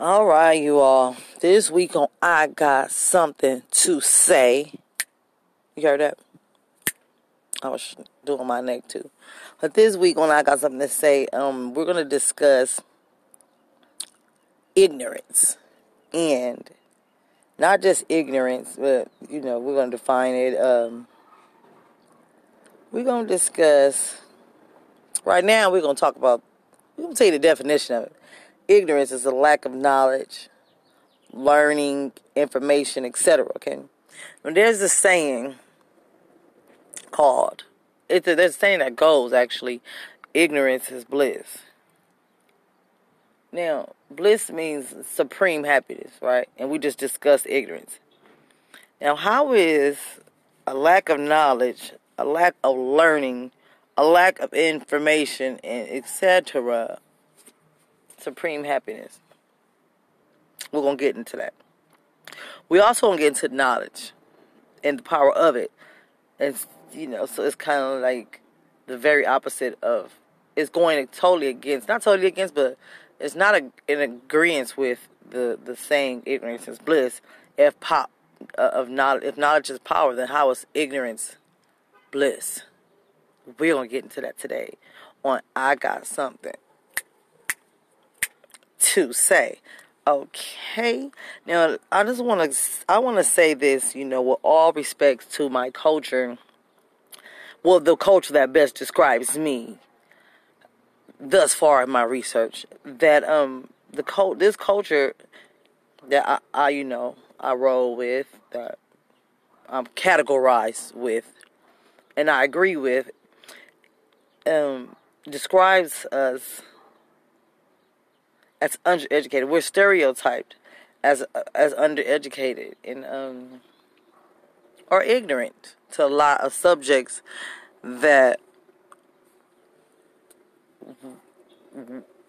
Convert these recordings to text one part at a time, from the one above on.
All right, you all. This week on I Got Something to Say. You heard that? I was doing my neck too. But this week on I Got Something to Say, um, we're going to discuss ignorance. And not just ignorance, but, you know, we're going to define it. Um, we're going to discuss, right now, we're going to talk about, we're going to tell you the definition of it ignorance is a lack of knowledge, learning, information, etc. Okay, and there's a saying called it's a, there's a saying that goes actually, ignorance is bliss. Now, bliss means supreme happiness, right? And we just discussed ignorance. Now, how is a lack of knowledge, a lack of learning, a lack of information, and etc supreme happiness. We're going to get into that. We also going to get into knowledge and the power of it. And, you know, so it's kind of like the very opposite of, it's going totally against, not totally against, but it's not a, in agreement with the, the saying ignorance is bliss. If pop, uh, of knowledge, if knowledge is power, then how is ignorance bliss? We're going to get into that today on I Got Something to say. Okay. Now, I just want to I want to say this, you know, with all respects to my culture. Well, the culture that best describes me thus far in my research that um the cult this culture that I, I you know, I roll with that I'm categorized with and I agree with um describes us as undereducated. We're stereotyped as as undereducated and um, or ignorant to a lot of subjects that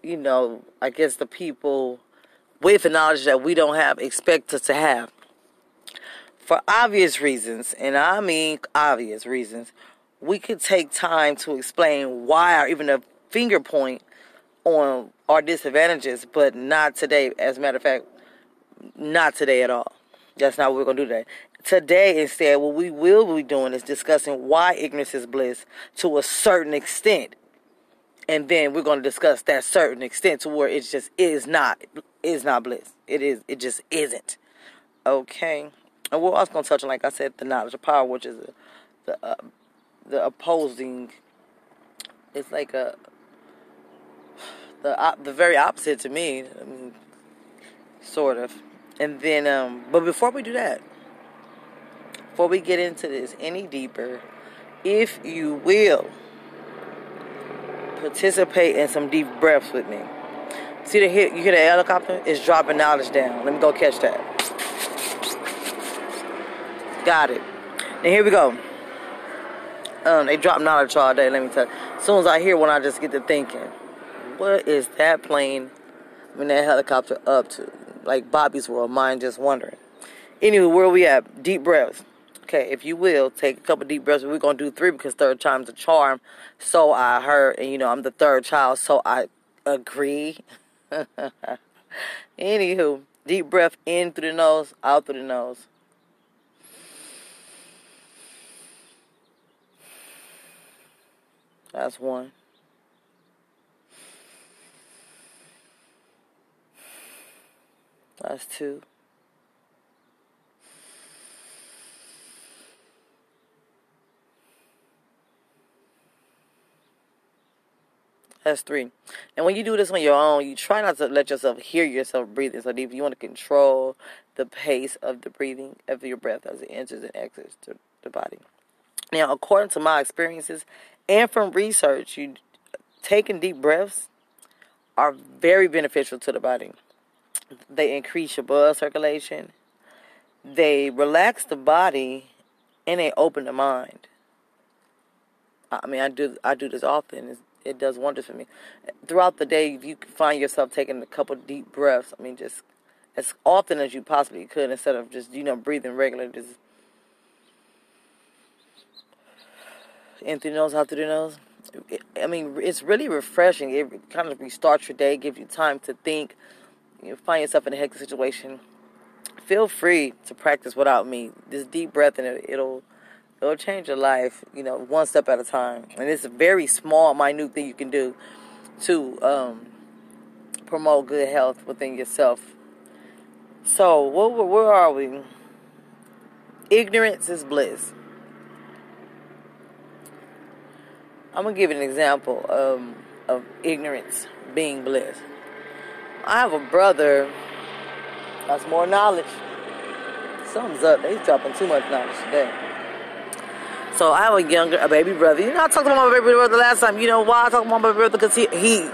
you know. I guess the people with the knowledge that we don't have expect us to have for obvious reasons, and I mean obvious reasons. We could take time to explain why, or even a finger point on our disadvantages, but not today. As a matter of fact, not today at all. That's not what we're going to do today. Today, instead, what we will be doing is discussing why ignorance is bliss to a certain extent. And then we're going to discuss that certain extent to where it just is not is not bliss. It is it just isn't. Okay. And we're also going to touch on, like I said, the knowledge of power, which is the uh, the opposing. It's like a the the very opposite to me. I mean, sort of. And then, um, but before we do that, before we get into this any deeper, if you will participate in some deep breaths with me. See the hit? You hear the helicopter? It's dropping knowledge down. Let me go catch that. Got it. And here we go. Um, they drop knowledge all day. Let me tell you. As soon as I hear one, I just get to thinking what is that plane, I mean, that helicopter up to? Like Bobby's World, mind just wondering. Anyway, where we at? Deep breaths. Okay, if you will, take a couple deep breaths. We're going to do three because third time's a charm. So I heard, and you know, I'm the third child, so I agree. Anywho, deep breath in through the nose, out through the nose. That's one. That's two. That's three. And when you do this on your own, you try not to let yourself hear yourself breathing so deep. You want to control the pace of the breathing of your breath as it enters and exits the body. Now, according to my experiences and from research, you taking deep breaths are very beneficial to the body. They increase your blood circulation. They relax the body, and they open the mind. I mean, I do I do this often. It's, it does wonders for me. Throughout the day, if you find yourself taking a couple deep breaths, I mean, just as often as you possibly could, instead of just you know breathing regular, just in through nose, out through the nose. I mean, it's really refreshing. It kind of restarts your day, gives you time to think you find yourself in a hectic situation, feel free to practice without me. This deep breath and it, it'll it'll change your life. You know, one step at a time. And it's a very small, minute thing you can do to um, promote good health within yourself. So, where, where are we? Ignorance is bliss. I'm gonna give an example um, of ignorance being bliss. I have a brother that's more knowledge. Something's up. They dropping too much knowledge today. So I have a younger, a baby brother. You know, I talked about my baby brother last time. You know why I talked about my brother? Because he, he,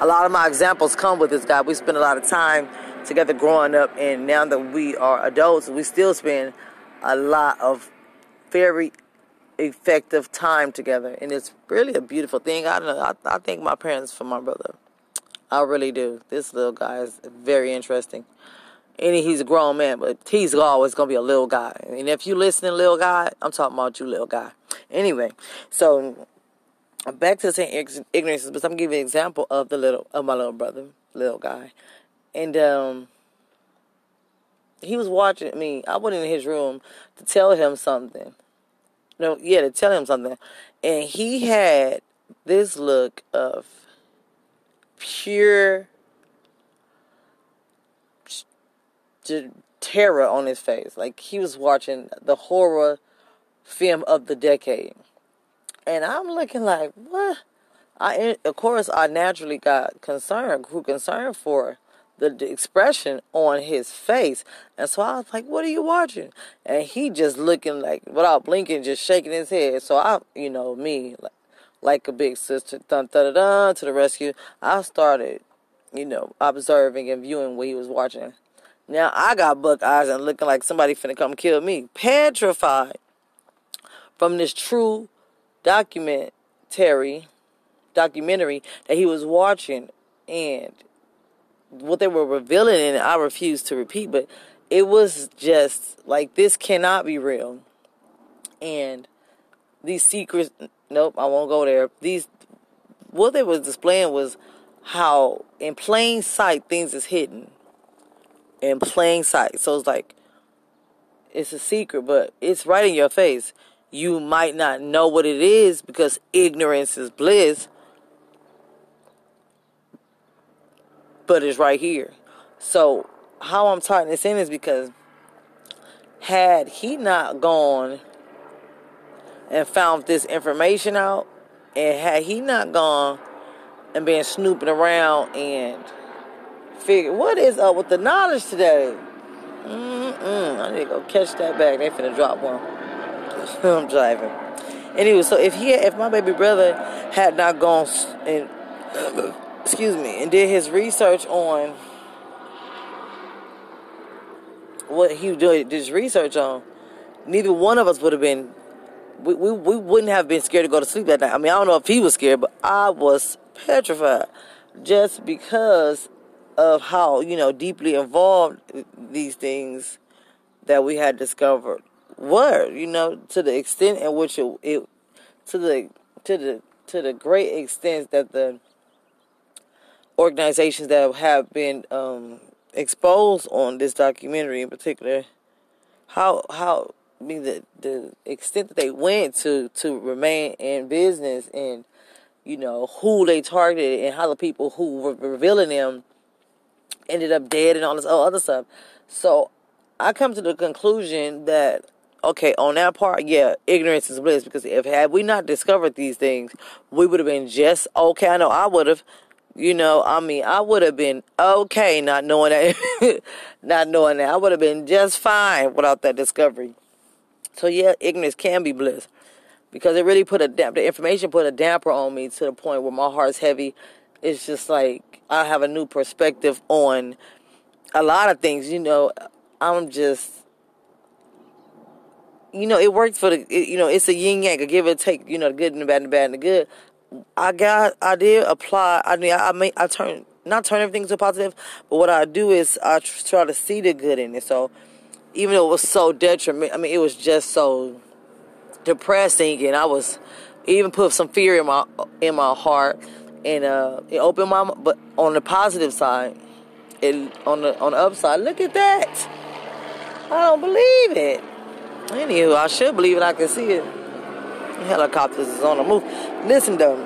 a lot of my examples come with this guy. We spend a lot of time together growing up, and now that we are adults, we still spend a lot of very effective time together, and it's really a beautiful thing. I don't know. I, I thank my parents for my brother. I really do. This little guy is very interesting. And he's a grown man, but he's always gonna be a little guy. And if you listening, little guy, I'm talking about you, little guy. Anyway, so back to saying ignorance, but I'm giving an example of the little of my little brother, little guy, and um, he was watching me. I went in his room to tell him something, no, yeah, to tell him something. And he had this look of pure terror on his face. Like he was watching the horror film of the decade. And I'm looking like, what? I, of course, I naturally got concerned, who concerned for the, the expression on his face. And so I was like, what are you watching? And he just looking like, without blinking, just shaking his head. So I, you know, me, like, like a big sister, dun, dun, dun, dun, to the rescue. I started, you know, observing and viewing what he was watching. Now I got buck eyes and looking like somebody finna come kill me. Petrified from this true documentary documentary that he was watching and what they were revealing in it, I refuse to repeat, but it was just like this cannot be real. And these secrets, nope, I won't go there. These, what they was displaying was how in plain sight things is hidden. In plain sight. So it's like, it's a secret, but it's right in your face. You might not know what it is because ignorance is bliss but it's right here. So how I'm tying this in is because had he not gone and found this information out, and had he not gone and been snooping around and figured what is up with the knowledge today? Mm-mm. I need to go catch that bag. They finna drop one. I'm driving. Anyway, so if he, if my baby brother had not gone and excuse me, and did his research on what he did his research on, neither one of us would have been. We, we, we wouldn't have been scared to go to sleep that night. I mean, I don't know if he was scared, but I was petrified just because of how, you know, deeply involved these things that we had discovered were, you know, to the extent in which it, it to the to the to the great extent that the organizations that have been um, exposed on this documentary in particular, how how I mean the the extent that they went to to remain in business and you know who they targeted and how the people who were revealing them ended up dead and all this other stuff. So I come to the conclusion that okay, on that part, yeah, ignorance is bliss because if had we not discovered these things, we would have been just okay. I know I would have you know, I mean, I would have been okay not knowing that, not knowing that. I would have been just fine without that discovery. So yeah, ignorance can be bliss because it really put a damp. The information put a damper on me to the point where my heart's heavy. It's just like I have a new perspective on a lot of things. You know, I'm just you know, it works for the, you know, it's a yin yang, a give and take, you know, the good and the bad and the bad and the good. I got I did apply. I mean, I make I turn not turn everything to positive, but what I do is I try to see the good in it. So even though it was so detriment, I mean, it was just so depressing, and I was even put some fear in my in my heart, and uh, it opened my. But on the positive side, it on the on the upside. Look at that. I don't believe it. Anywho, I should believe it. I can see it. Helicopters is on the move. Listen, though,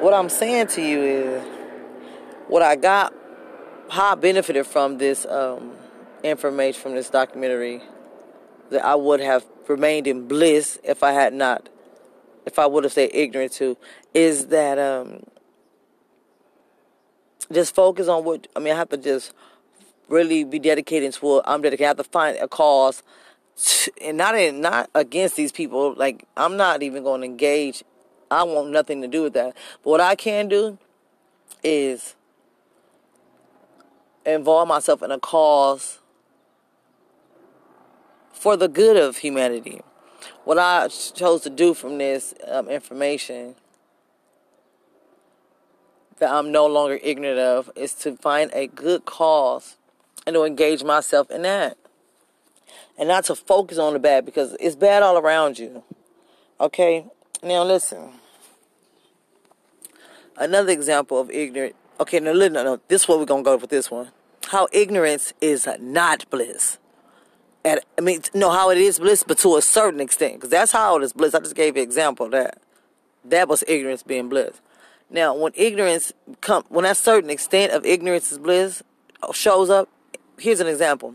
what I'm saying to you is what I got, how I benefited from this um, information from this documentary that I would have remained in bliss if I had not, if I would have stayed ignorant to, is that um, just focus on what I mean. I have to just really be dedicated to what I'm dedicated. I have to find a cause, and not in, not against these people. Like I'm not even going to engage. I want nothing to do with that. But what I can do is involve myself in a cause for the good of humanity. What I chose to do from this um, information that I'm no longer ignorant of is to find a good cause and to engage myself in that. And not to focus on the bad because it's bad all around you. Okay? Now listen. Another example of ignorant. Okay, no, no, no. This is what we're going to go with this one. How ignorance is not bliss. And, I mean, know how it is bliss, but to a certain extent. Because that's how it is bliss. I just gave you an example that. That was ignorance being bliss. Now, when ignorance come, when that certain extent of ignorance is bliss uh, shows up, here's an example.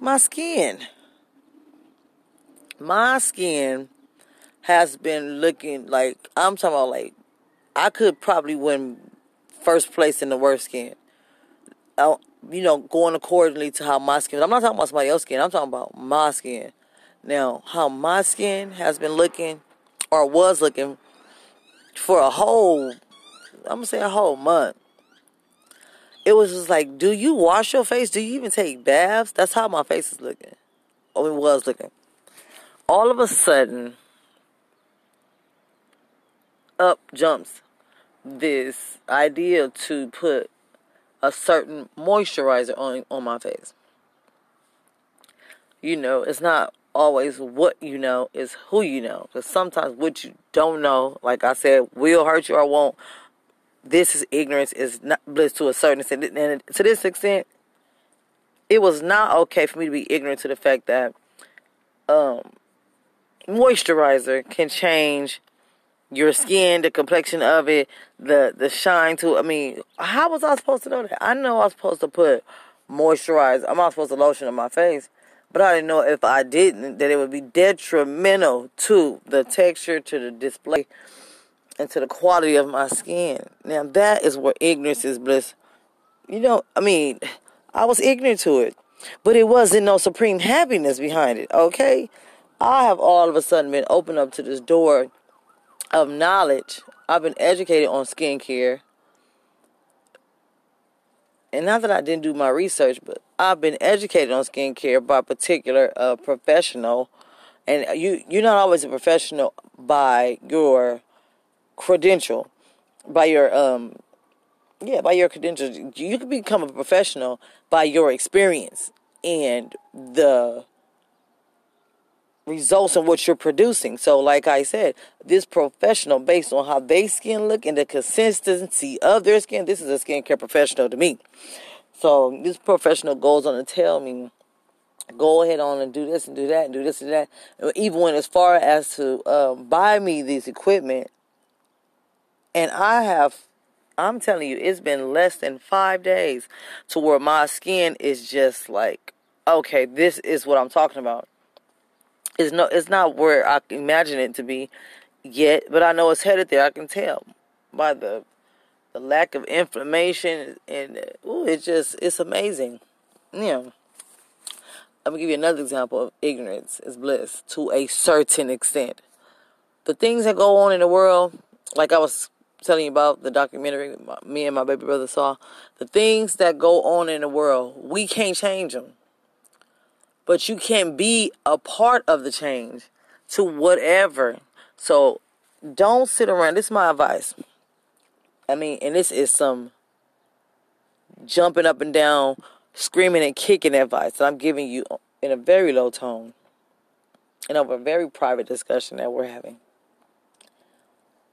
My skin. My skin has been looking like I'm talking about like I could probably win first place in the worst skin. You know, going accordingly to how my skin. I'm not talking about somebody else's skin. I'm talking about my skin. Now, how my skin has been looking or was looking for a whole, I'm gonna say a whole month. It was just like, do you wash your face? Do you even take baths? That's how my face is looking. Oh, it was looking. All of a sudden, up jumps this idea to put a certain moisturizer on on my face. You know, it's not always what you know, is who you know. Because sometimes what you don't know, like I said, will hurt you or won't. This is ignorance is not bliss to a certain extent. And to this extent, it was not okay for me to be ignorant to the fact that um, moisturizer can change your skin, the complexion of it, the the shine to. I mean, how was I supposed to know that? I know I was supposed to put moisturizer. I'm not supposed to lotion on my face. But I didn't know if I didn't that it would be detrimental to the texture, to the display, and to the quality of my skin. Now that is where ignorance is bliss. You know, I mean, I was ignorant to it. But it wasn't no supreme happiness behind it, okay? I have all of a sudden been opened up to this door of knowledge. I've been educated on skincare and not that I didn't do my research, but I've been educated on skincare by a particular uh, professional, and you you're not always a professional by your credential, by your um, yeah, by your credentials. You can become a professional by your experience and the results in what you're producing. So, like I said, this professional, based on how they skin look and the consistency of their skin, this is a skincare professional to me. So, this professional goes on to tell me, go ahead on and do this and do that and do this and that. Even when as far as to um, buy me this equipment, and I have I'm telling you, it's been less than five days to where my skin is just like, okay, this is what I'm talking about. It's no, it's not where I imagine it to be yet, but I know it's headed there. I can tell by the the lack of inflammation and ooh, it's just it's amazing. Yeah. I'm gonna give you another example of ignorance is bliss to a certain extent. The things that go on in the world, like I was telling you about the documentary me and my baby brother saw, the things that go on in the world, we can't change them but you can be a part of the change to whatever. So don't sit around. This is my advice. I mean, and this is some jumping up and down, screaming and kicking advice that I'm giving you in a very low tone and over a very private discussion that we're having.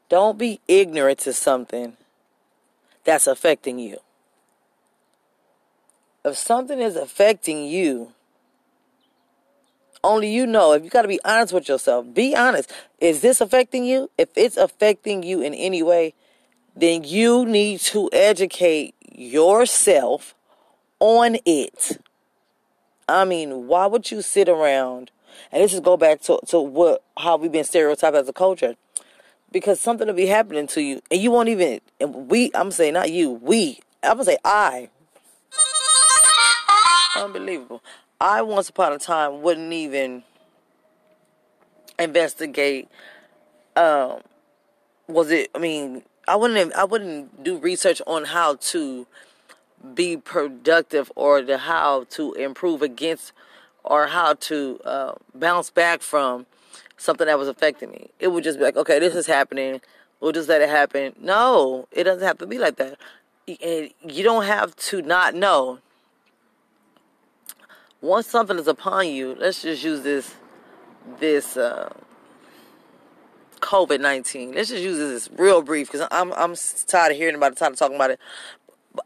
Don't be ignorant to something that's affecting you. If something is affecting you, only you know. If you got to be honest with yourself, be honest. Is this affecting you? If it's affecting you in any way, then you need to educate yourself on it. I mean, why would you sit around? And this is go back to, to what how we've been stereotyped as a culture. Because something will be happening to you, and you won't even. And we, I'm saying not you, we. I'm gonna say I. Unbelievable. I once upon a time wouldn't even investigate. Um, was it? I mean, I wouldn't. I wouldn't do research on how to be productive or the how to improve against or how to uh, bounce back from something that was affecting me. It would just be like, okay, this is happening. We'll just let it happen. No, it doesn't have to be like that. And you don't have to not know once something is upon you, let's just use this this uh, COVID nineteen. Let's just use this real brief because I'm I'm tired of hearing about it, tired of talking about it.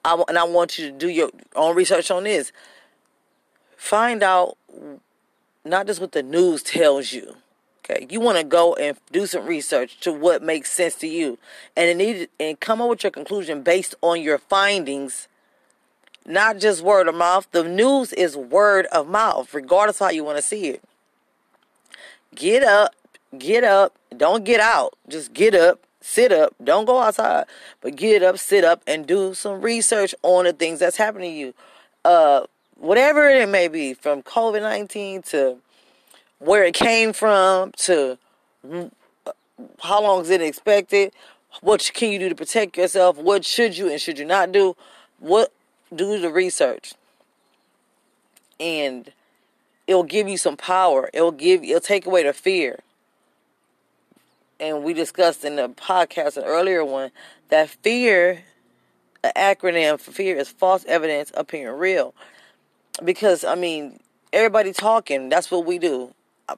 I, and I want you to do your own research on this. Find out not just what the news tells you. Okay, you want to go and do some research to what makes sense to you, and need and come up with your conclusion based on your findings not just word of mouth. The news is word of mouth, regardless how you want to see it. Get up, get up, don't get out. Just get up, sit up, don't go outside, but get up, sit up, and do some research on the things that's happening to you. Uh, whatever it may be, from COVID 19 to where it came from to how long is it expected, what can you do to protect yourself, what should you and should you not do, what do the research and it'll give you some power. It'll give it'll take away the fear. And we discussed in the podcast an earlier one that fear an acronym for fear is false evidence appearing real. Because i mean everybody talking that's what we do. I,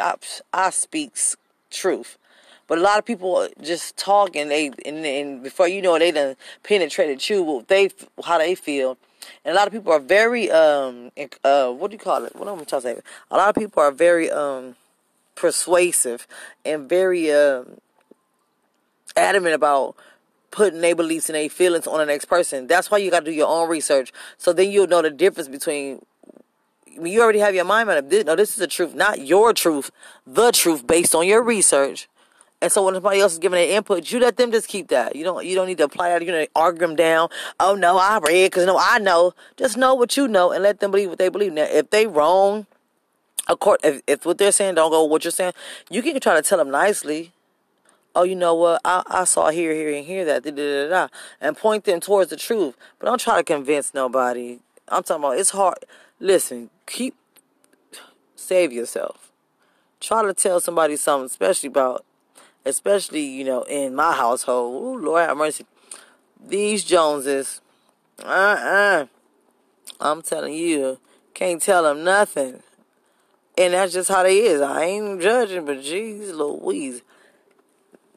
I, I speaks truth but a lot of people just talk and they and, and before you know it, they done penetrated you what they how they feel. And a lot of people are very um uh what do you call it? What am I trying to say? A lot of people are very um persuasive and very um adamant about putting their beliefs and their feelings on the next person. That's why you got to do your own research. So then you'll know the difference between. You already have your mind made up. No, this is the truth, not your truth. The truth based on your research. And so when somebody else is giving their input, you let them just keep that. You don't you don't need to apply that. You know, argue them down. Oh no, I read because no, I know. Just know what you know and let them believe what they believe. Now, if they wrong, of course, if, if what they're saying don't go what you're saying, you can try to tell them nicely. Oh, you know what? I, I saw here, here, and here that, da, da, da, da, and point them towards the truth. But don't try to convince nobody. I'm talking about it's hard. Listen, keep save yourself. Try to tell somebody something, especially about especially, you know, in my household. Ooh, Lord have mercy. These Joneses, uh-uh. I'm telling you, can't tell them nothing. And that's just how they is. I ain't judging, but jeez Louise.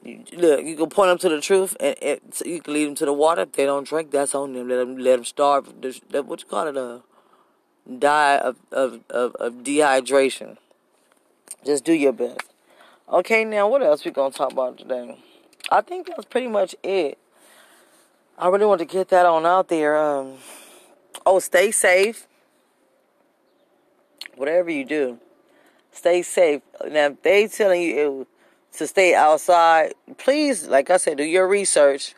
Look, you can point them to the truth, and, you can lead them to the water. If they don't drink, that's on them. Let them let them starve. What you call it? A die of, of, of, of dehydration. Just do your best. Okay, now what else we gonna talk about today? I think that's pretty much it. I really want to get that on out there. Um, oh, stay safe. Whatever you do, stay safe. Now, if they telling you to stay outside, please, like I said, do your research.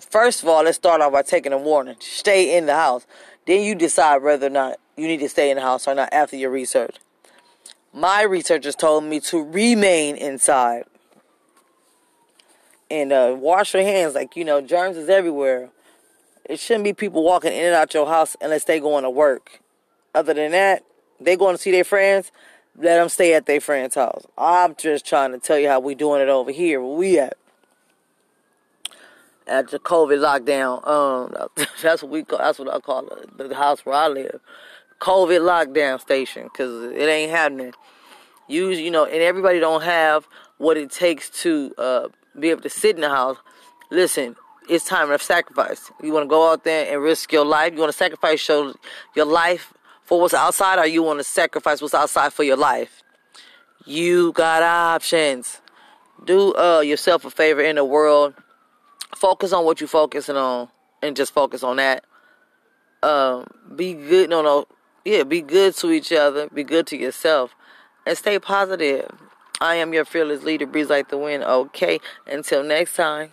First of all, let's start off by taking a warning. Stay in the house. Then you decide whether or not you need to stay in the house or not after your research my researchers told me to remain inside and uh, wash your hands. Like you know, germs is everywhere. It shouldn't be people walking in and out your house unless they going to work. Other than that, they going to see their friends. Let them stay at their friend's house. I'm just trying to tell you how we doing it over here. Where we at? At the COVID lockdown. Um, that's what we call. That's what I call it. The house where I live. COVID lockdown station because it ain't happening. Use you know, and everybody don't have what it takes to uh, be able to sit in the house. Listen, it's time of sacrifice. You want to go out there and risk your life. You want to sacrifice your your life for what's outside, or you want to sacrifice what's outside for your life. You got options. Do uh, yourself a favor in the world. Focus on what you're focusing on, and just focus on that. Um, be good. No, no. Yeah, be good to each other. Be good to yourself, and stay positive. I am your fearless leader, breeze like the wind. Okay. Until next time.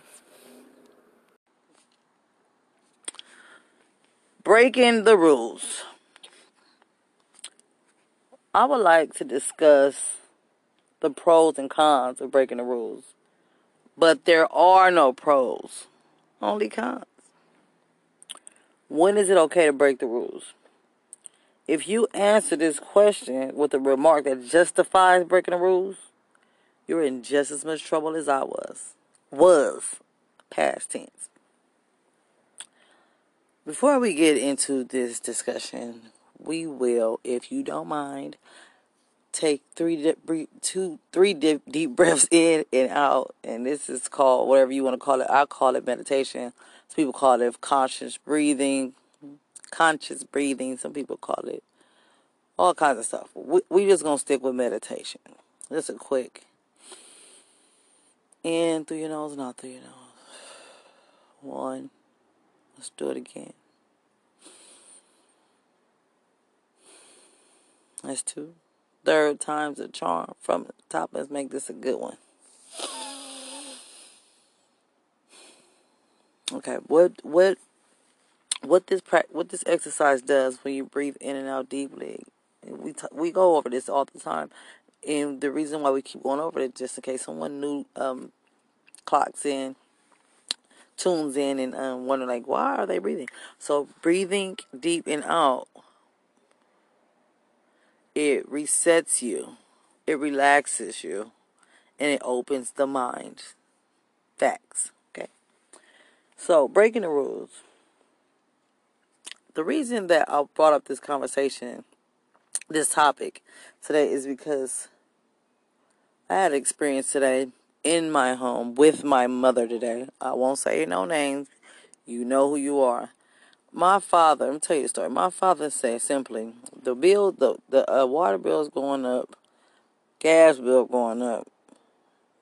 Breaking the rules. I would like to discuss the pros and cons of breaking the rules. But there are no pros, only cons. When is it okay to break the rules? If you answer this question with a remark that justifies breaking the rules, you're in just as much trouble as I was. Was past tense. Before we get into this discussion, we will, if you don't mind, take three deep, two, three deep, breaths in and out, and this is called whatever you want to call it. I call it meditation. Some people call it conscious breathing, conscious breathing. Some people call it all kinds of stuff. We we just gonna stick with meditation. Just a quick in through your nose and out through your nose. One. Let's do it again. That's two. Third time's a charm. From the top, let's make this a good one. Okay, what what what this what this exercise does when you breathe in and out deeply? We t- we go over this all the time, and the reason why we keep going over it just in case someone new um, clocks in tunes in and um, wonder like, why are they breathing? So breathing deep and out, it resets you, it relaxes you, and it opens the mind. Facts. Okay. So breaking the rules. The reason that I brought up this conversation, this topic today, is because I had an experience today in my home with my mother today. I won't say no names. You know who you are. My father, let me tell you a story. My father said simply, the bill, the, the uh, water bill is going up, gas bill going up.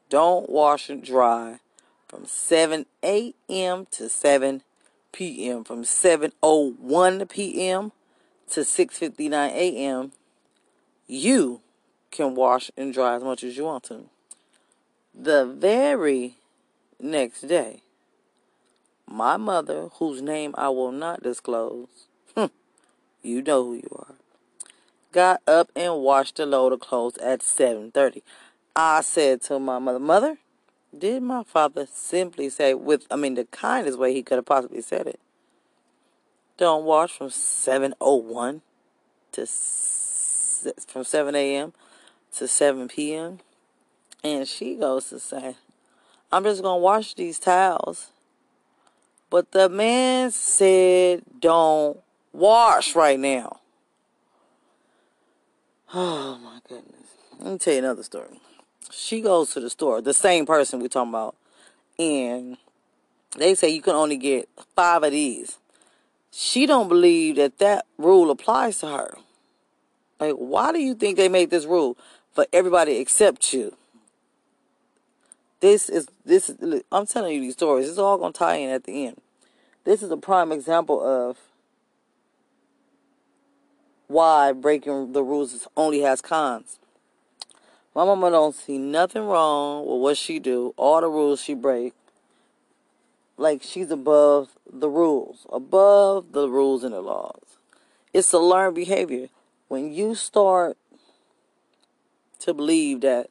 Don't wash and dry from 7 a.m. to 7 p.m. From 7.01 p.m. to 6.59 a.m. You can wash and dry as much as you want to. The very next day, my mother, whose name I will not disclose, you know who you are, got up and washed a load of clothes at 7:30. I said to my mother, "Mother, did my father simply say with I mean the kindest way he could have possibly said it. Don't wash from 7:01 to from 7 a.m. to 7 p.m." And she goes to say, I'm just going to wash these towels. But the man said, don't wash right now. Oh my goodness. Let me tell you another story. She goes to the store, the same person we're talking about, and they say you can only get five of these. She don't believe that that rule applies to her. Like, why do you think they made this rule for everybody except you? This is this is I'm telling you these stories. It's all gonna tie in at the end. This is a prime example of why breaking the rules only has cons. My mama don't see nothing wrong with what she do, all the rules she break. Like she's above the rules, above the rules and the laws. It's a learned behavior. When you start to believe that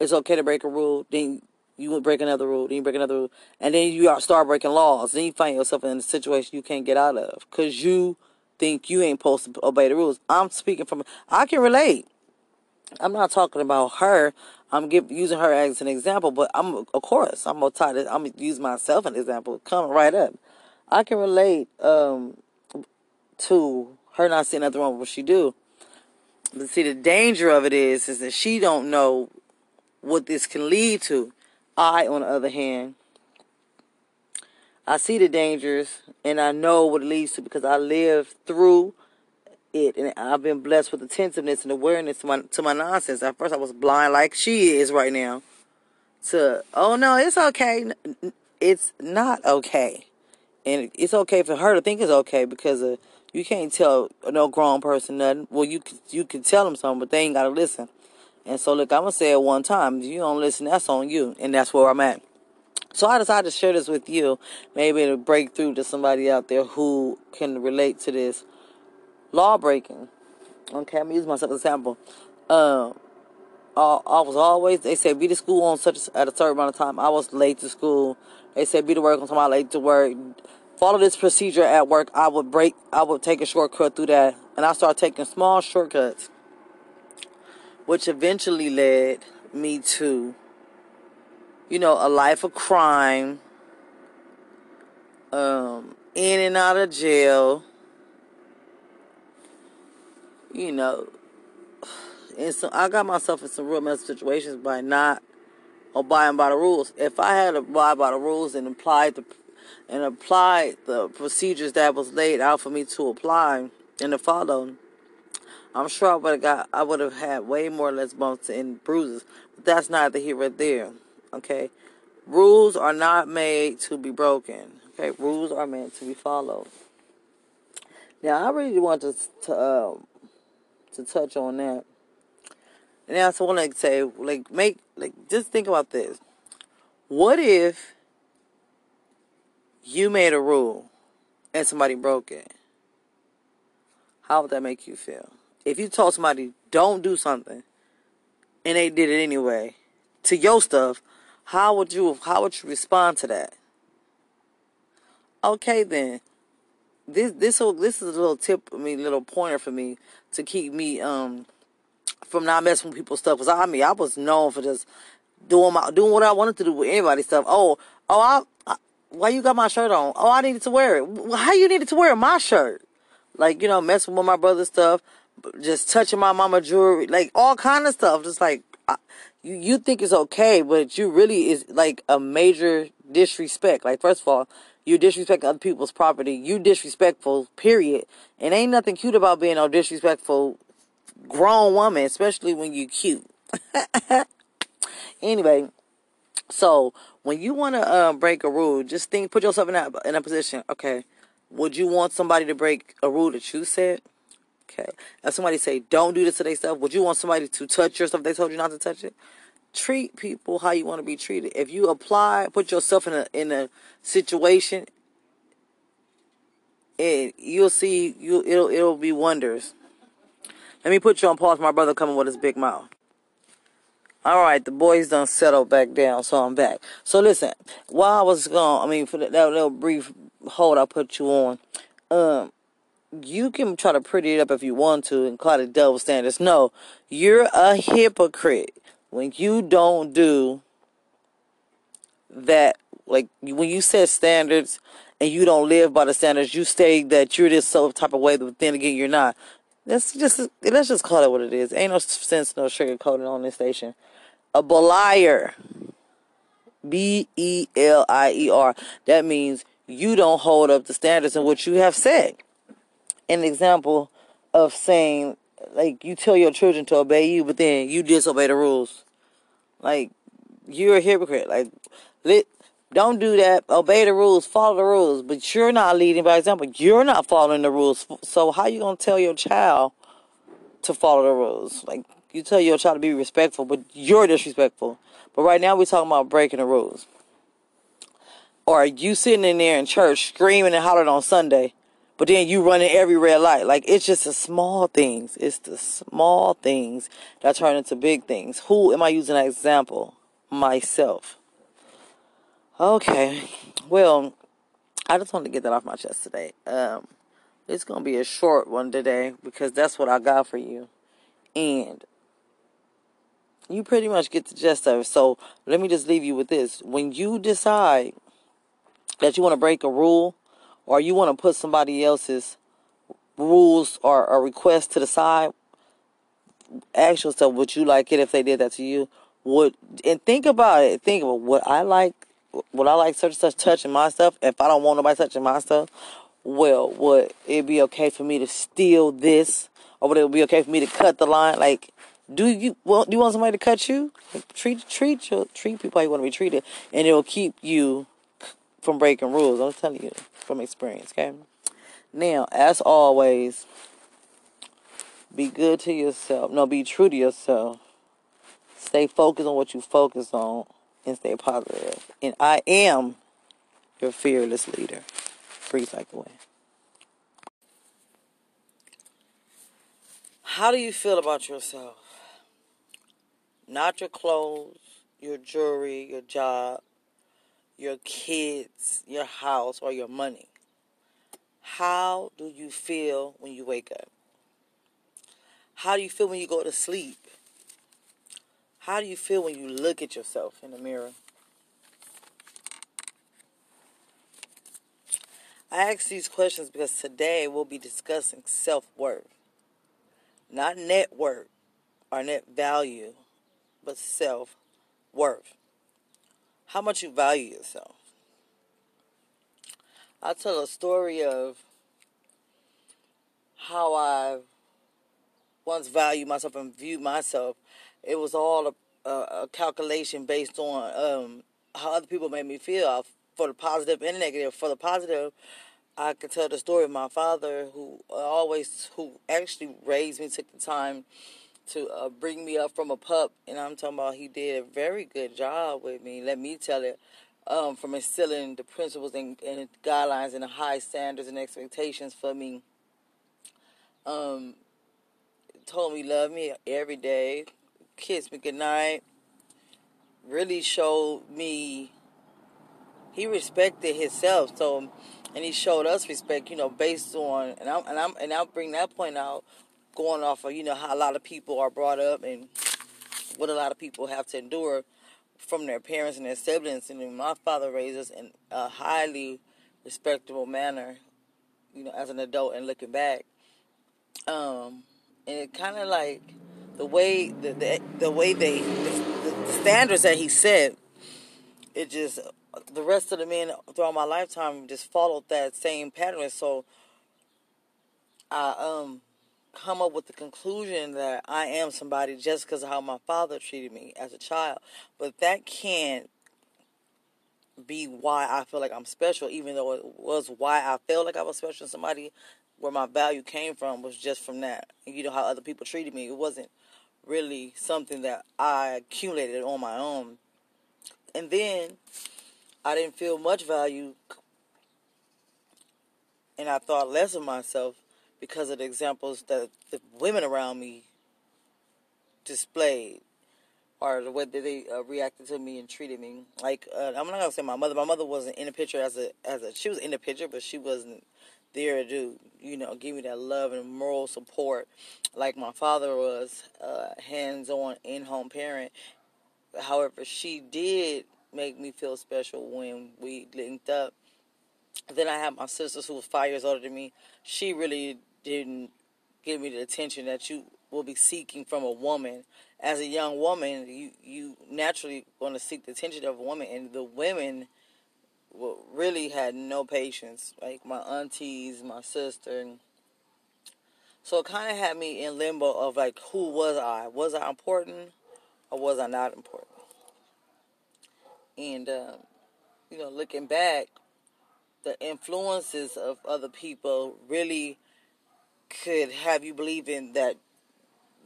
it's okay to break a rule, then you break another rule, then you break another rule, and then you start breaking laws. Then you find yourself in a situation you can't get out of because you think you ain't supposed to obey the rules. I'm speaking from, I can relate. I'm not talking about her. I'm give, using her as an example, but I'm, of course, I'm gonna tie this, I'm gonna use myself an example, coming right up. I can relate um, to her not seeing nothing wrong with what she do. But see, the danger of it is, is that she don't know what this can lead to. I, on the other hand, I see the dangers and I know what it leads to because I lived through it and I've been blessed with attentiveness and awareness to my to my nonsense. At first I was blind like she is right now. To oh no, it's okay. It's not okay. And it's okay for her to think it's okay because uh, you can't tell no grown person nothing. Well, you you can tell them something, but they ain't gotta listen. And so, look, I'm gonna say it one time. If you don't listen, that's on you, and that's where I'm at. So I decided to share this with you, maybe to break through to somebody out there who can relate to this law breaking. Okay, I'm using myself as an example. Um, I, I was always they said be to school on such at a certain amount of time. I was late to school. They said be to work on time. late to work. Follow this procedure at work. I would break. I would take a shortcut through that, and I started taking small shortcuts, which eventually led me to you know, a life of crime, um, in and out of jail, you know, and so I got myself in some real mess situations by not abiding by the rules. If I had abide by the rules and applied the and applied the procedures that was laid out for me to apply and to follow, I'm sure I would have got I would have had way more or less bumps and bruises. But that's not the here or there. Okay? Rules are not made to be broken. Okay? Rules are meant to be followed. Now, I really want to to, uh, to touch on that. And I also want to say, like, make, like, just think about this. What if you made a rule and somebody broke it? How would that make you feel? If you told somebody, don't do something, and they did it anyway, to your stuff, how would you how would you respond to that? Okay then. This this this is a little tip I mean little pointer for me to keep me um from not messing with people's stuff. Cause I mean I was known for just doing my doing what I wanted to do with anybody's stuff. Oh oh I, I why you got my shirt on? Oh I needed to wear it. How you needed to wear my shirt? Like you know messing with my brother's stuff, just touching my mama jewelry, like all kind of stuff. Just like you you think it's okay, but you really is like a major disrespect. Like first of all, you disrespect other people's property. You disrespectful. Period. And ain't nothing cute about being a disrespectful grown woman, especially when you cute. anyway, so when you want to uh, break a rule, just think, put yourself in that in a position. Okay, would you want somebody to break a rule that you said? Okay. If somebody say don't do this to their stuff, would you want somebody to touch your stuff? They told you not to touch it. Treat people how you want to be treated. If you apply, put yourself in a in a situation, and you'll see you it'll it'll be wonders. Let me put you on pause. My brother coming with his big mouth. All right, the boys done settled back down, so I'm back. So listen, while I was gone, I mean, for that, little brief hold I put you on, um, you can try to pretty it up if you want to and call it double standards. No, you're a hypocrite when you don't do that. Like when you set standards and you don't live by the standards, you say that you're this so type of way, but then again you're not. Let's just let's just call it what it is. Ain't no sense no sugarcoating on this station. A belier, B E L I E R. That means you don't hold up the standards in what you have said an example of saying like you tell your children to obey you, but then you disobey the rules. Like you're a hypocrite. Like let don't do that. Obey the rules, follow the rules, but you're not leading by example. You're not following the rules. So how you gonna tell your child to follow the rules? Like you tell your child to be respectful, but you're disrespectful. But right now we're talking about breaking the rules. Or you sitting in there in church screaming and hollering on Sunday but then you running every red light. Like it's just the small things. It's the small things that turn into big things. Who am I using as example? Myself. Okay. Well, I just wanted to get that off my chest today. Um, it's gonna be a short one today because that's what I got for you. And you pretty much get the gist of it. So let me just leave you with this. When you decide that you want to break a rule or you want to put somebody else's rules or a request to the side, ask yourself, would you like it if they did that to you? Would and think about it. Think about would I like would I like such and such touching my stuff? If I don't want nobody touching my stuff, well, would it be okay for me to steal this, or would it be okay for me to cut the line? Like, do you want do you want somebody to cut you? Treat treat your, treat people how you want to be treated, and it will keep you from breaking rules. I'm telling you from experience. Okay. Now, as always, be good to yourself. No, be true to yourself. Stay focused on what you focus on and stay positive. And I am your fearless leader. Breathe like the wind. How do you feel about yourself? Not your clothes, your jewelry, your job, your kids, your house, or your money. How do you feel when you wake up? How do you feel when you go to sleep? How do you feel when you look at yourself in the mirror? I ask these questions because today we'll be discussing self worth. Not net worth or net value, but self worth. How much you value yourself. I'll tell a story of how I once valued myself and viewed myself. It was all a, a, a calculation based on um, how other people made me feel for the positive and negative. For the positive, I could tell the story of my father, who always, who actually raised me, took the time to uh, bring me up from a pup, and I'm talking about he did a very good job with me. Let me tell it, um, from instilling the principles and, and, guidelines and the high standards and expectations for me. Um, told me love me every day, kissed me goodnight. Really showed me he respected himself. So, and he showed us respect. You know, based on and I'm and I'm and I'll bring that point out, going off of you know how a lot of people are brought up and what a lot of people have to endure from their parents and their siblings. And my father raised us in a highly respectable manner. You know, as an adult and looking back, um, and it kind of like the way the, the the way they the, the standards that he set. It just the rest of the men throughout my lifetime just followed that same pattern. So I um come up with the conclusion that I am somebody just because of how my father treated me as a child. But that can't be why I feel like I'm special, even though it was why I felt like I was special somebody. Where my value came from was just from that. You know how other people treated me. It wasn't really something that I accumulated on my own. And then I didn't feel much value and I thought less of myself because of the examples that the women around me displayed or the way that they uh, reacted to me and treated me. Like uh, I'm not gonna say my mother. My mother wasn't in the picture as a as a. She was in the picture, but she wasn't there to you know give me that love and moral support like my father was, uh, hands on in home parent. However, she did make me feel special when we linked up. Then I had my sisters who was five years older than me. She really didn't give me the attention that you will be seeking from a woman. As a young woman, you you naturally going to seek the attention of a woman, and the women really had no patience. Like my aunties, my sister. So it kind of had me in limbo of like, who was I? Was I important, or was I not important? And, um, you know, looking back, the influences of other people really could have you believing that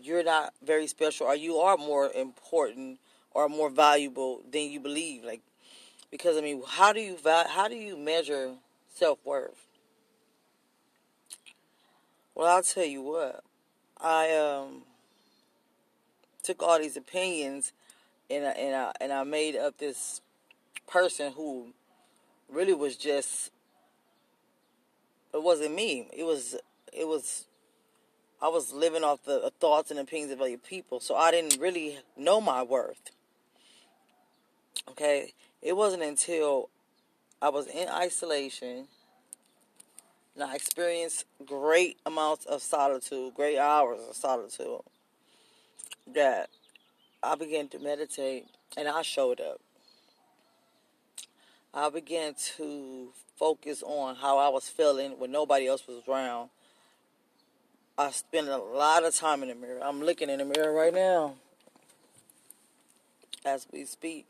you're not very special or you are more important or more valuable than you believe. Like, because I mean, how do you how do you measure self worth? Well, I'll tell you what. I um took all these opinions and I, and I and I made up this person who really was just it wasn't me. It was it was I was living off the thoughts and opinions of other people, so I didn't really know my worth. Okay, it wasn't until I was in isolation and I experienced great amounts of solitude, great hours of solitude, that I began to meditate and I showed up. I began to focus on how I was feeling when nobody else was around. I spend a lot of time in the mirror. I'm looking in the mirror right now as we speak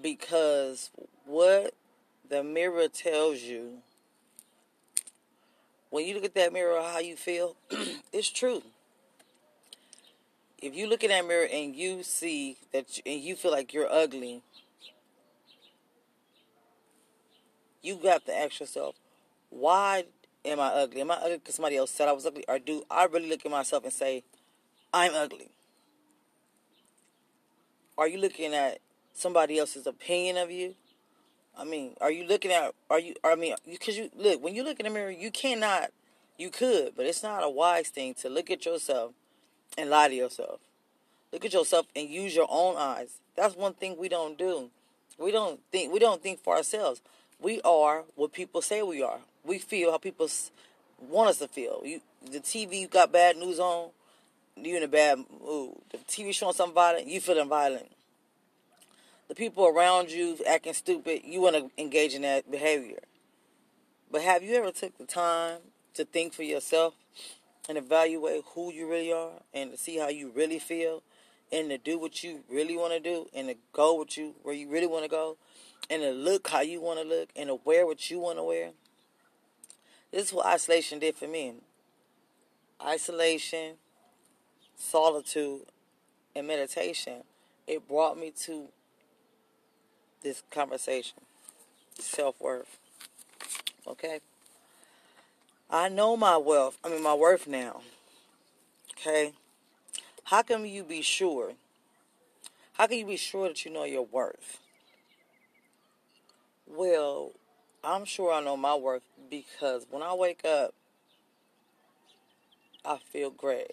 because what the mirror tells you when you look at that mirror how you feel it's true if you look in that mirror and you see that and you feel like you're ugly you got to ask yourself why am i ugly am i ugly because somebody else said i was ugly or do i really look at myself and say i'm ugly are you looking at somebody else's opinion of you I mean, are you looking at? Are you? I mean, because you look when you look in the mirror, you cannot. You could, but it's not a wise thing to look at yourself and lie to yourself. Look at yourself and use your own eyes. That's one thing we don't do. We don't think. We don't think for ourselves. We are what people say we are. We feel how people want us to feel. You, the TV got bad news on. You in a bad mood. The TV showing something violent. You feeling violent the people around you acting stupid, you want to engage in that behavior. But have you ever took the time to think for yourself and evaluate who you really are and to see how you really feel and to do what you really want to do and to go with you where you really want to go and to look how you want to look and to wear what you want to wear? This is what isolation did for me. Isolation, solitude, and meditation. It brought me to this conversation. Self worth. Okay? I know my wealth, I mean, my worth now. Okay? How can you be sure? How can you be sure that you know your worth? Well, I'm sure I know my worth because when I wake up, I feel great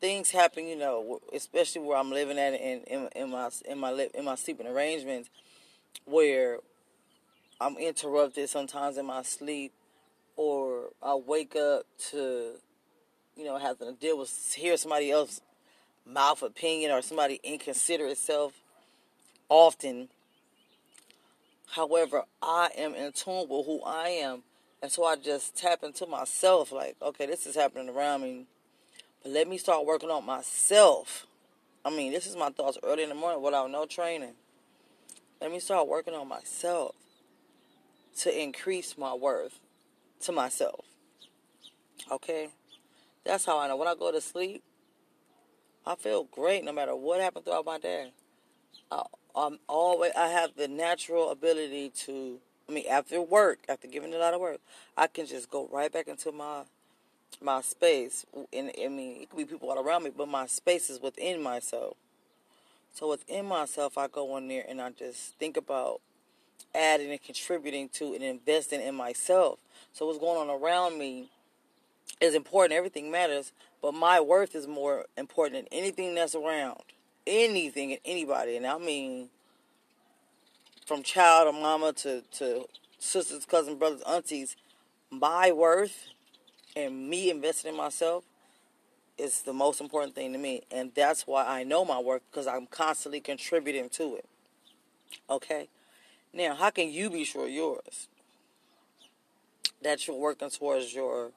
things happen, you know, especially where I'm living at in in, in my in my in my sleeping arrangements, where I'm interrupted sometimes in my sleep, or I wake up to, you know, having to deal with hear somebody else mouth opinion or somebody inconsiderate self. Often, however, I am in tune with who I am, and so I just tap into myself. Like, okay, this is happening around me but let me start working on myself. I mean, this is my thoughts early in the morning without no training. Let me start working on myself to increase my worth to myself. Okay? That's how I know. When I go to sleep, I feel great no matter what happened throughout my day. I, I'm always I have the natural ability to I mean after work, after giving a lot of work, I can just go right back into my my space, and I mean, it could be people all around me, but my space is within myself. So within myself, I go in there and I just think about adding and contributing to and investing in myself. So what's going on around me is important. Everything matters, but my worth is more important than anything that's around. Anything and anybody, and I mean, from child or mama to to sisters, cousins, brothers, aunties. My worth and me investing in myself is the most important thing to me. And that's why I know my work because I'm constantly contributing to it. Okay? Now, how can you be sure yours? That you're working towards your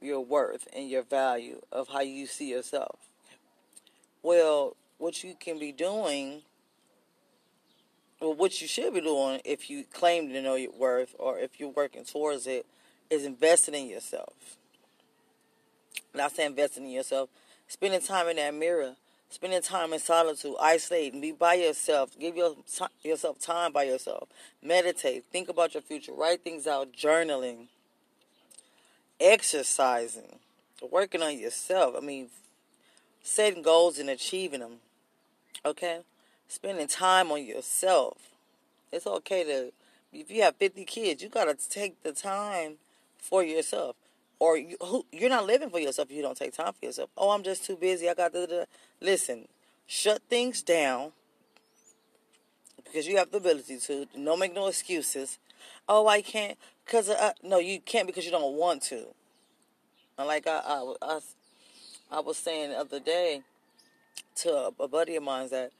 your worth and your value of how you see yourself. Well, what you can be doing well what you should be doing if you claim to know your worth or if you're working towards it is investing in yourself. Not saying investing in yourself, spending time in that mirror, spending time in solitude, isolating, be by yourself, give your, yourself time by yourself, meditate, think about your future, write things out, journaling, exercising, working on yourself. I mean, setting goals and achieving them. Okay? Spending time on yourself. It's okay to, if you have 50 kids, you got to take the time for yourself. Or you, who, you're not living for yourself if you don't take time for yourself. Oh, I'm just too busy. I got to listen. Shut things down because you have the ability to. Don't make no excuses. Oh, I can't because uh, no, you can't because you don't want to. And like I, I, I, I was saying the other day to a, buddy of mine that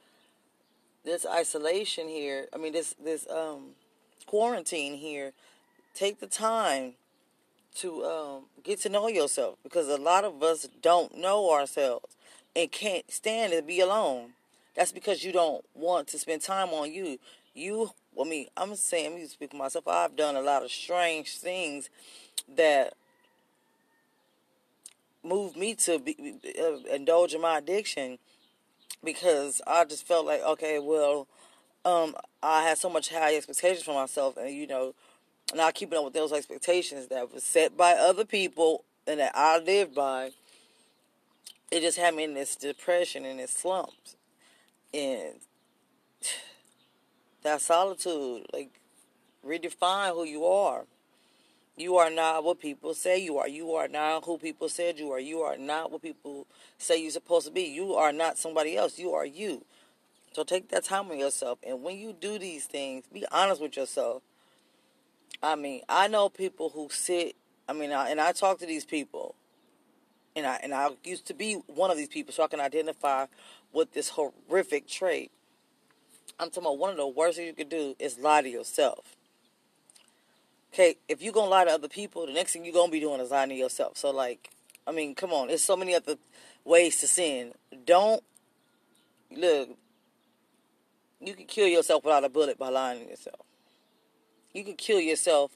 this isolation here, I mean this this um quarantine here, take the time to um, get to know yourself because a lot of us don't know ourselves and can't stand to be alone. That's because you don't want to spend time on you. You, I mean, I'm saying, me speak for myself. I've done a lot of strange things that moved me to be, uh, indulge in my addiction because I just felt like, okay, well, um, I had so much high expectations for myself, and you know, not keeping up with those expectations that was set by other people and that I lived by. It just had me in this depression and this slumps, and that solitude, like, redefine who you are. You are not what people say you are. You are not who people said you are. You are not what people say you're supposed to be. You are not somebody else. You are you. So take that time on yourself. And when you do these things, be honest with yourself. I mean, I know people who sit. I mean, I, and I talk to these people, and I and I used to be one of these people, so I can identify with this horrific trait. I'm talking about one of the worst things you could do is lie to yourself okay, if you're gonna lie to other people, the next thing you're gonna be doing is lying to yourself. So like, I mean, come on, there's so many other ways to sin. Don't look. You can kill yourself without a bullet by lying to yourself. You can kill yourself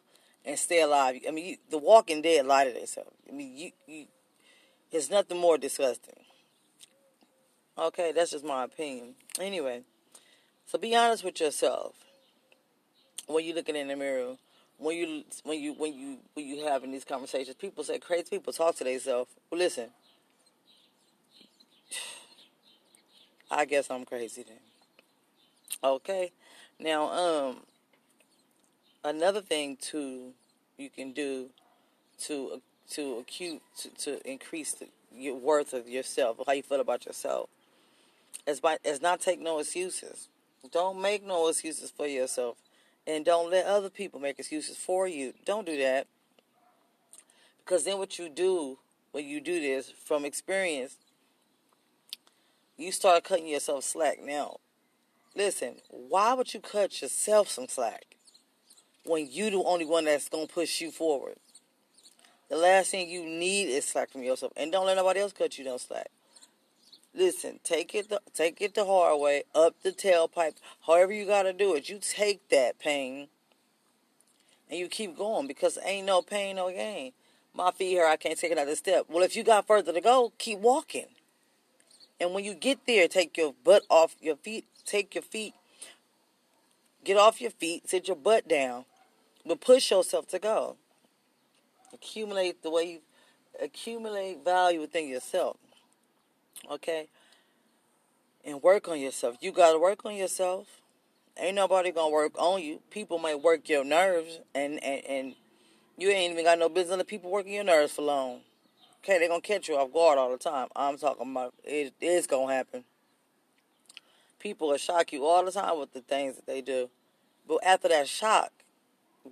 and stay alive. I mean, you, the Walking Dead lie to themselves. I mean, you, you, there's nothing more disgusting. Okay, that's just my opinion. Anyway, so be honest with yourself when you're looking in the mirror when you when you when you when you having these conversations, people say crazy people talk to themselves. Well, listen, I guess I'm crazy then. Okay, now um, another thing too you can do to to acute to, to increase the, your worth of yourself, how you feel about yourself, is by is not take no excuses. Don't make no excuses for yourself. And don't let other people make excuses for you. Don't do that. Because then what you do when you do this from experience, you start cutting yourself slack. Now, listen, why would you cut yourself some slack when you the only one that's to push you forward? The last thing you need is slack from yourself. And don't let nobody else cut you no slack. Listen, take it the, take it the hard way, up the tailpipe, however you got to do it. You take that pain and you keep going because ain't no pain, no gain. My feet here, I can't take another step. Well, if you got further to go, keep walking. And when you get there, take your butt off your feet, take your feet, get off your feet, sit your butt down, but push yourself to go. Accumulate the way you accumulate value within yourself. Okay? And work on yourself. You got to work on yourself. Ain't nobody going to work on you. People might work your nerves, and, and, and you ain't even got no business letting people working your nerves for long. Okay, they're going to catch you off guard all the time. I'm talking about it is going to happen. People will shock you all the time with the things that they do. But after that shock,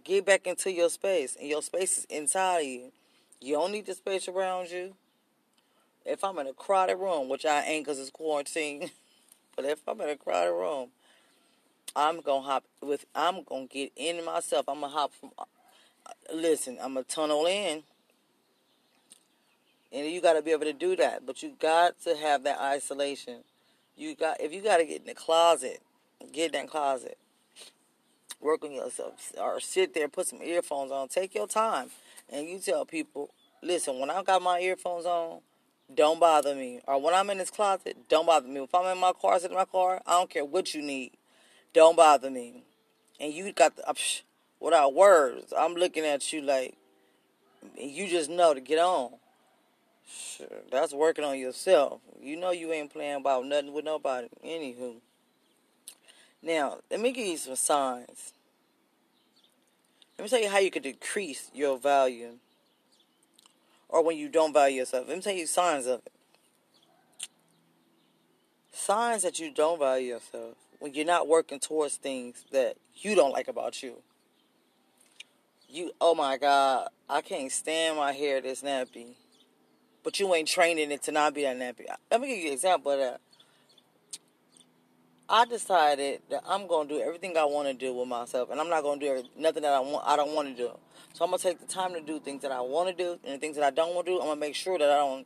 get back into your space. And your space is inside of you. You don't need the space around you if I'm in a crowded room, which I ain't because it's quarantine, but if I'm in a crowded room, I'm gonna hop with. I'm gonna get in myself. I'm gonna hop from. Uh, listen, I'm gonna tunnel in, and you got to be able to do that. But you got to have that isolation. You got if you got to get in the closet, get in that closet. Work on yourself, or sit there, put some earphones on. Take your time, and you tell people, listen. When I got my earphones on, don't bother me. Or when I'm in this closet, don't bother me. If I'm in my car, sit in my car, I don't care what you need. Don't bother me. And you got the, uh, psh, without words, I'm looking at you like, you just know to get on. Sure, that's working on yourself. You know you ain't playing about nothing with nobody. Anywho. Now, let me give you some signs. Let me tell you how you could decrease your value or when you don't value yourself. Let me tell you signs of it. Signs that you don't value yourself when you're not working towards things that you don't like about you. You, oh my God, I can't stand my hair this nappy. But you ain't training it to not be that nappy. Let me give you an example of that. I decided that I'm gonna do everything I want to do with myself, and I'm not gonna do nothing that I want. I don't want to do. So I'm gonna take the time to do things that I want to do, and the things that I don't want to do. I'm gonna make sure that I don't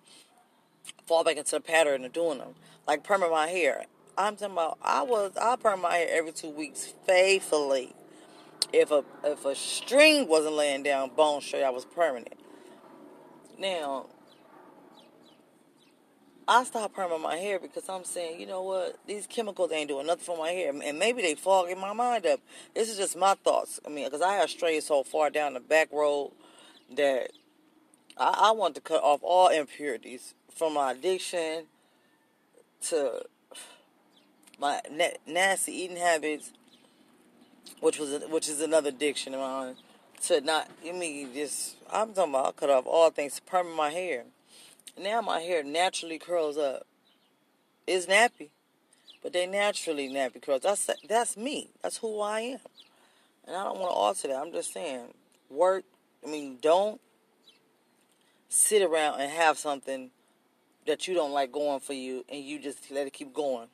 fall back into the pattern of doing them. Like perming my hair. I'm talking about. I was I perm my hair every two weeks faithfully. If a if a string wasn't laying down bone straight, I was permanent. Now I stopped perming my hair because I'm saying, you know what, these chemicals ain't doing nothing for my hair, and maybe they fogging my mind up. This is just my thoughts. I mean, because I have strayed so far down the back road that I, I want to cut off all impurities from my addiction to my nasty eating habits, which was which is another addiction of mine. To not, I mean, just I'm talking about I cut off all things, to perming my hair. Now my hair naturally curls up. It's nappy, but they naturally nappy curls. That's that's me. That's who I am, and I don't want to alter that. I'm just saying, work. I mean, don't sit around and have something that you don't like going for you, and you just let it keep going.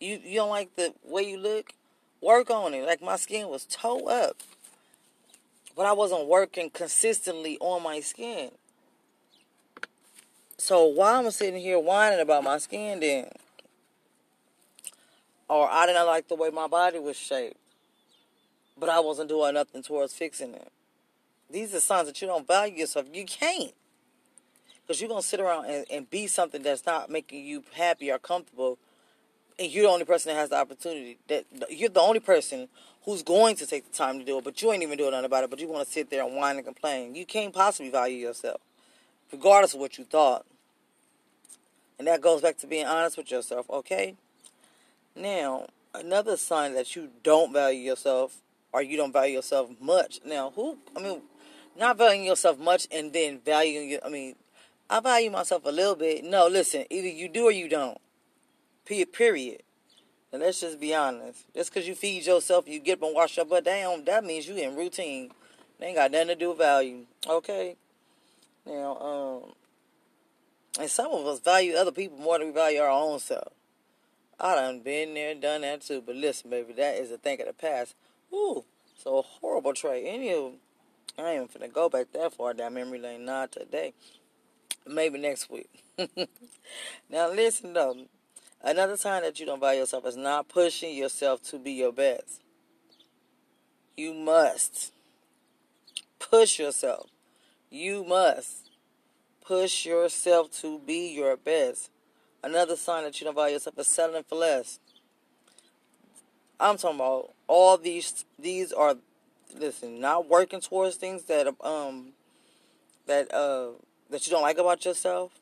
You you don't like the way you look. Work on it. Like my skin was toe up, but I wasn't working consistently on my skin. So why am I'm sitting here whining about my skin then? Or I didn't like the way my body was shaped. But I wasn't doing nothing towards fixing it. These are signs that you don't value yourself. You can't. Because you're going to sit around and, and be something that's not making you happy or comfortable. And you're the only person that has the opportunity. That You're the only person who's going to take the time to do it. But you ain't even doing nothing about it. But you want to sit there and whine and complain. You can't possibly value yourself regardless of what you thought. And that goes back to being honest with yourself, okay? Now, another sign that you don't value yourself or you don't value yourself much. Now, who, I mean, not valuing yourself much and then valuing you, I mean, I value myself a little bit. No, listen, either you do or you don't. Period. And let's just be honest. Just because you feed yourself, you get up and wash your butt down, that means you in routine. They ain't got nothing to do with value. Okay? Now, um, and some of us value other people more than we value our own self. I done been there, done that too. But listen, baby, that is a thing of the past. Ooh, so horrible trait. Anywho, I ain't even finna go back that far down memory lane. Not today. Maybe next week. now listen though. Another sign that you don't value yourself is not pushing yourself to be your best. You must push yourself. You must push yourself to be your best. Another sign that you don't value yourself is settling for less. I'm talking about all these. These are, listen, not working towards things that um that uh that you don't like about yourself,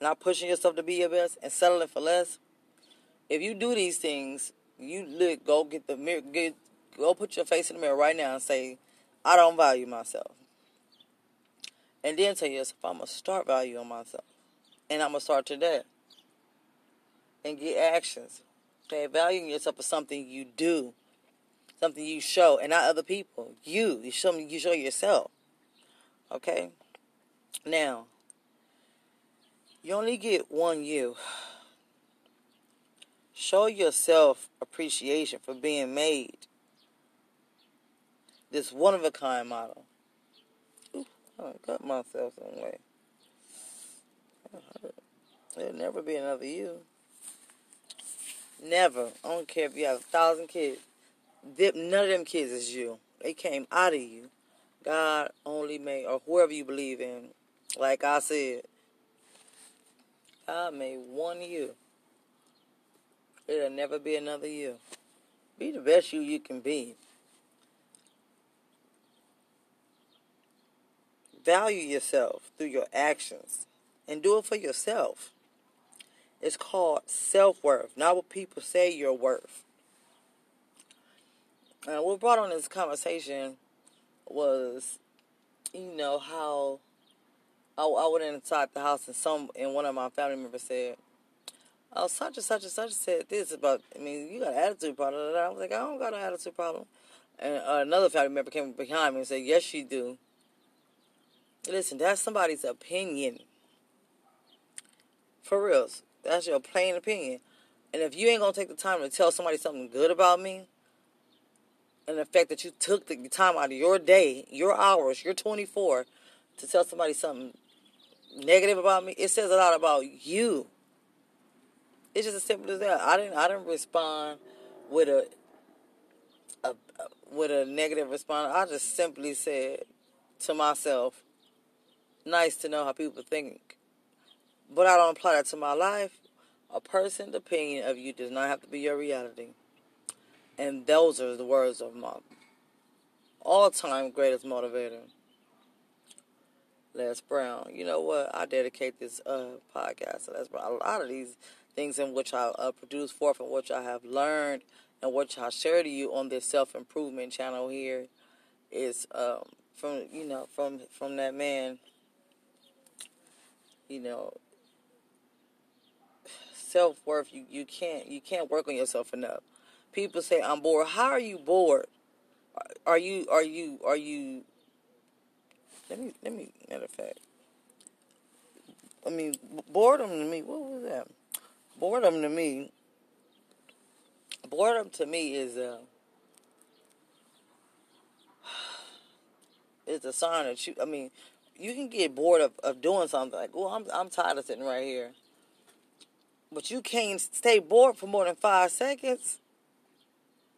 not pushing yourself to be your best, and settling for less. If you do these things, you look, go get the mirror, get, go put your face in the mirror right now and say, I don't value myself. And then tell yourself, I'm going to start valuing myself. And I'm going to start today. And get actions. Okay, valuing yourself is something you do, something you show, and not other people. You, you show you show yourself. Okay. Now, you only get one you. Show yourself appreciation for being made. This one of a kind model. I cut myself some way. There'll never be another you. Never. I don't care if you have a thousand kids. None of them kids is you. They came out of you. God only made, or whoever you believe in. Like I said, God made one you. It'll never be another you. Be the best you you can be. Value yourself through your actions and do it for yourself. It's called self worth, not what people say you're worth. And what brought on this conversation was, you know, how I, I went inside the house and some and one of my family members said, "Oh, such and such and such said this about. I mean, you got an attitude problem." I was like, "I don't got an attitude problem." And another family member came behind me and said, "Yes, you do." Listen, that's somebody's opinion. For real. That's your plain opinion. And if you ain't gonna take the time to tell somebody something good about me, and the fact that you took the time out of your day, your hours, your 24, to tell somebody something negative about me, it says a lot about you. It's just as simple as that. I didn't I didn't respond with a, a with a negative response. I just simply said to myself, "Nice to know how people think," but I don't apply that to my life. A person's opinion of you does not have to be your reality. And those are the words of my all-time greatest motivator. Les Brown. You know what? I dedicate this uh, podcast to Les Brown. A lot of these things in which I uh, produce forth and which I have learned and which I share to you on this self improvement channel here is um, from you know from from that man. You know, self worth. You you can't you can't work on yourself enough. People say I'm bored. How are you bored? Are you are you are you let me let me matter of fact. I mean boredom to me. What was that? Boredom to me. Boredom to me is a is a sign that you. I mean, you can get bored of, of doing something like, "Oh, I'm I'm tired of sitting right here," but you can't stay bored for more than five seconds.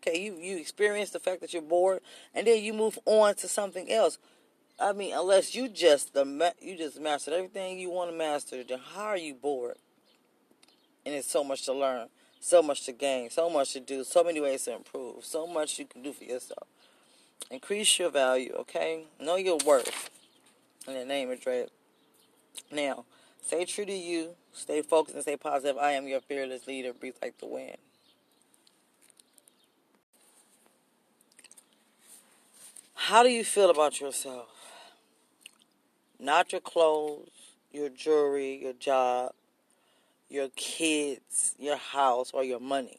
Okay, you you experience the fact that you're bored, and then you move on to something else. I mean, unless you just the you just mastered everything you want to master, then how are you bored? And it's so much to learn, so much to gain, so much to do, so many ways to improve, so much you can do for yourself. Increase your value, okay? Know your worth. In the name of Dre. Now, stay true to you, stay focused, and stay positive. I am your fearless leader. Breathe like the wind. How do you feel about yourself? Not your clothes, your jewelry, your job, your kids, your house, or your money.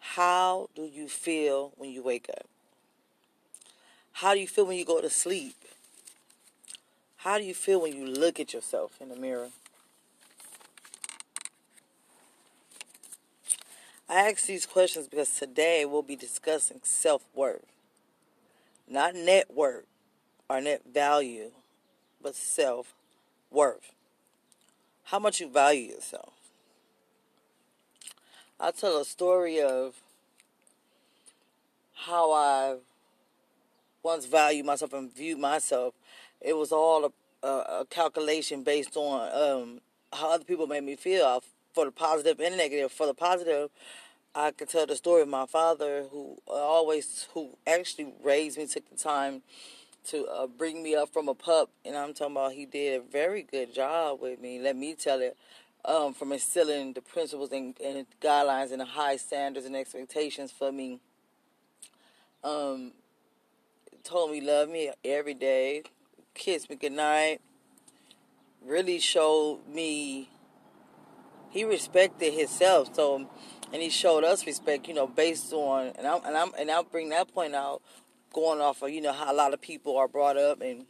How do you feel when you wake up? How do you feel when you go to sleep? How do you feel when you look at yourself in the mirror? I ask these questions because today we'll be discussing self worth. Not net worth or net value, but self worth. How much you value yourself. I'll tell a story of how I once valued myself and viewed myself. It was all a, a, calculation based on um, how other people made me feel for the positive and negative. For the positive, I could tell the story of my father, who always, who actually raised me, took the time to uh, bring me up from a pup, and I'm talking about he did a very good job with me. Let me tell it, um, from instilling the principles and, and, guidelines and the high standards and expectations for me. Um, told me love me every day, kissed me goodnight. Really showed me he respected himself. So and he showed us respect, you know, based on and I'm and I'm and I'll bring that point out, going off of you know how a lot of people are brought up and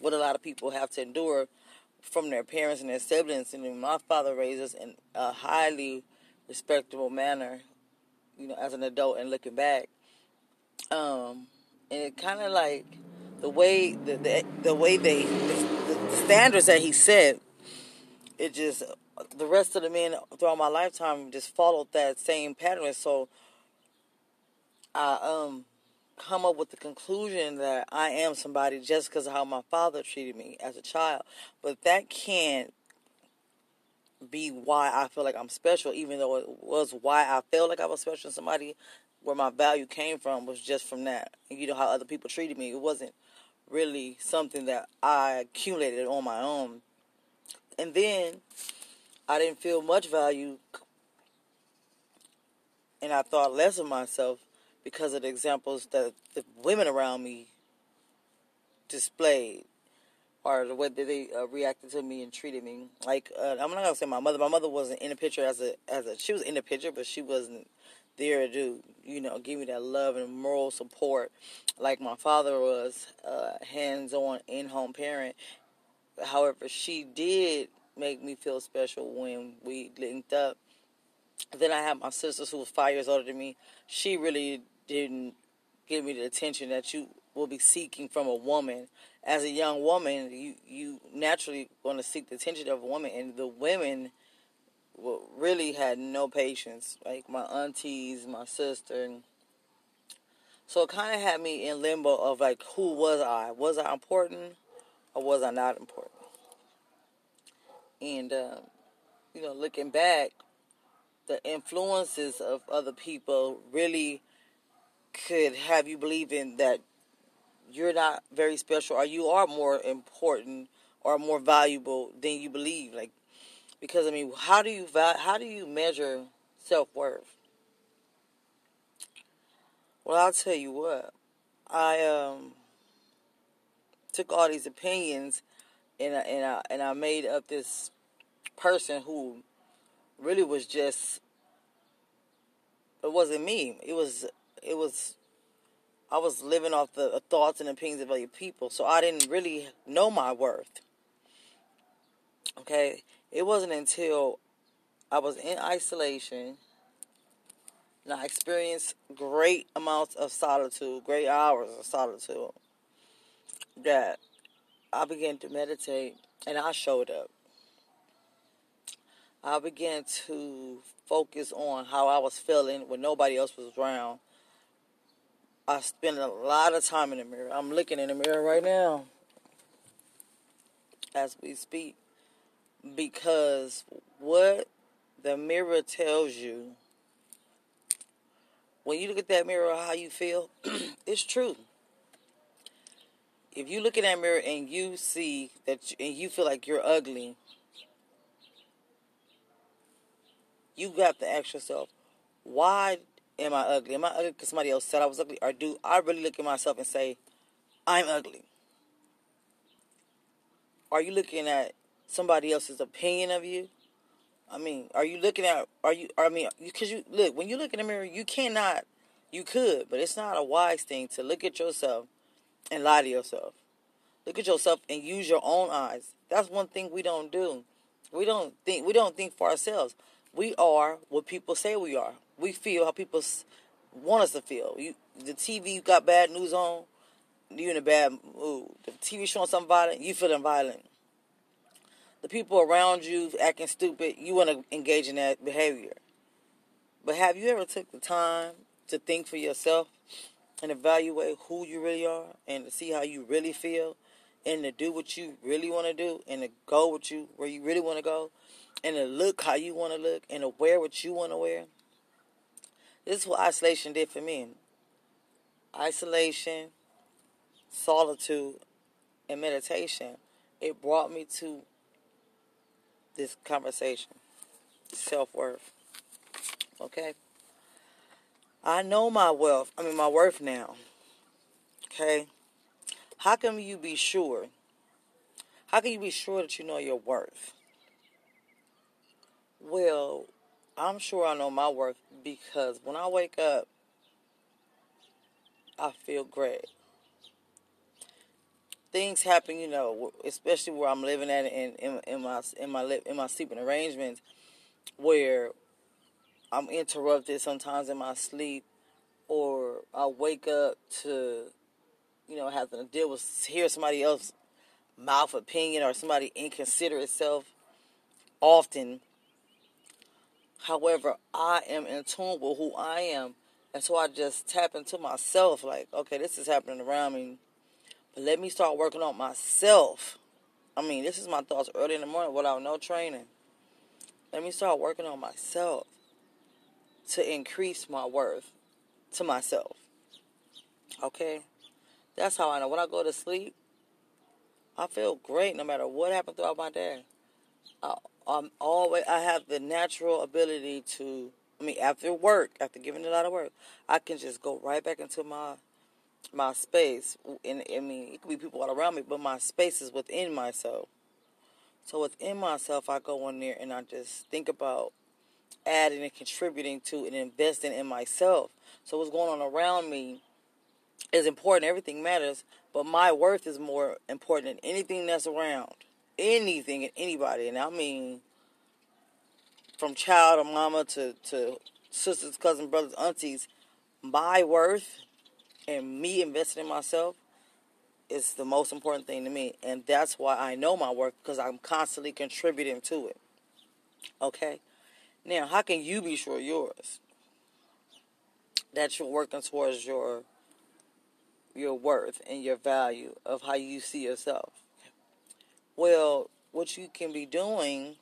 what a lot of people have to endure from their parents and their siblings. And my father raised us in a highly respectable manner, you know, as an adult and looking back. Um, and it kind of like the way the, the the way they the, the standards that he set, it just the rest of the men throughout my lifetime just followed that same pattern. So I um come up with the conclusion that I am somebody just because of how my father treated me as a child. But that can't be why I feel like I'm special, even though it was why I felt like I was special. Somebody where my value came from was just from that. You know how other people treated me. It wasn't really something that I accumulated on my own. And then I didn't feel much value and I thought less of myself because of the examples that the women around me displayed or the way that they uh, reacted to me and treated me. Like uh, I'm not gonna say my mother. My mother wasn't in the picture as a as a. She was in the picture, but she wasn't there to you know give me that love and moral support like my father was, uh, hands on in home parent. However, she did make me feel special when we linked up Then I had my sisters who was five years older than me. She really didn't give me the attention that you will be seeking from a woman. As a young woman, you you naturally going to seek the attention of a woman, and the women really had no patience. Like my aunties, my sister. So it kind of had me in limbo of like, who was I? Was I important, or was I not important? And uh, you know, looking back, the influences of other people really could have you believing that you're not very special or you are more important or more valuable than you believe like because i mean how do you how do you measure self-worth? Well i'll tell you what. I um took all these opinions and I, and I, and I made up this person who really was just it wasn't me. It was it was I was living off the thoughts and opinions of other people, so I didn't really know my worth. Okay, it wasn't until I was in isolation and I experienced great amounts of solitude, great hours of solitude, that I began to meditate and I showed up. I began to focus on how I was feeling when nobody else was around I spend a lot of time in the mirror. I'm looking in the mirror right now as we speak because what the mirror tells you when you look at that mirror how you feel it's true if you look in that mirror and you see that and you feel like you're ugly you have to ask yourself why am I ugly? Am I ugly because somebody else said I was ugly? Or do I really look at myself and say, I'm ugly? Are you looking at somebody else's opinion of you? I mean, are you looking at, are you, I mean, because you, look, when you look in the mirror, you cannot, you could, but it's not a wise thing to look at yourself and lie to yourself. Look at yourself and use your own eyes. That's one thing we don't do. We don't think, we don't think for ourselves. We are what people say we are we feel how people want us to feel. You, the TV you got bad news on, you in a bad mood. The TV showing something violent, you feeling violent. The people around you acting stupid, you want to engage in that behavior. But have you ever took the time to think for yourself and evaluate who you really are and to see how you really feel and to do what you really want to do and to go with you where you really want to go and to look how you want to look and to wear what you want to wear? This is what isolation did for me. Isolation, solitude, and meditation. It brought me to this conversation. Self worth. Okay? I know my wealth. I mean my worth now. Okay? How can you be sure? How can you be sure that you know your worth? Well, I'm sure I know my worth because when I wake up, I feel great. Things happen, you know, especially where I'm living at in, in, in my in my in my sleeping arrangements, where I'm interrupted sometimes in my sleep, or I wake up to, you know, having to deal with hear somebody else mouth opinion or somebody inconsiderate self. Often, However, I am in tune with who I am. And so I just tap into myself like, okay, this is happening around me. Let me start working on myself. I mean, this is my thoughts early in the morning without no training. Let me start working on myself to increase my worth to myself. Okay? That's how I know. When I go to sleep, I feel great no matter what happened throughout my day. I I'm always I have the natural ability to I mean after work, after giving a lot of work, I can just go right back into my my space. And I mean, it could be people all around me, but my space is within myself. So within myself, I go in there and I just think about adding and contributing to and investing in myself. So what's going on around me is important. Everything matters, but my worth is more important than anything that's around anything and anybody, and I mean from child or mama to, to sisters, cousins, brothers, aunties, my worth and me investing in myself is the most important thing to me. And that's why I know my worth because I'm constantly contributing to it. Okay? Now, how can you be sure yours? That you're working towards your your worth and your value of how you see yourself. Well, what you can be doing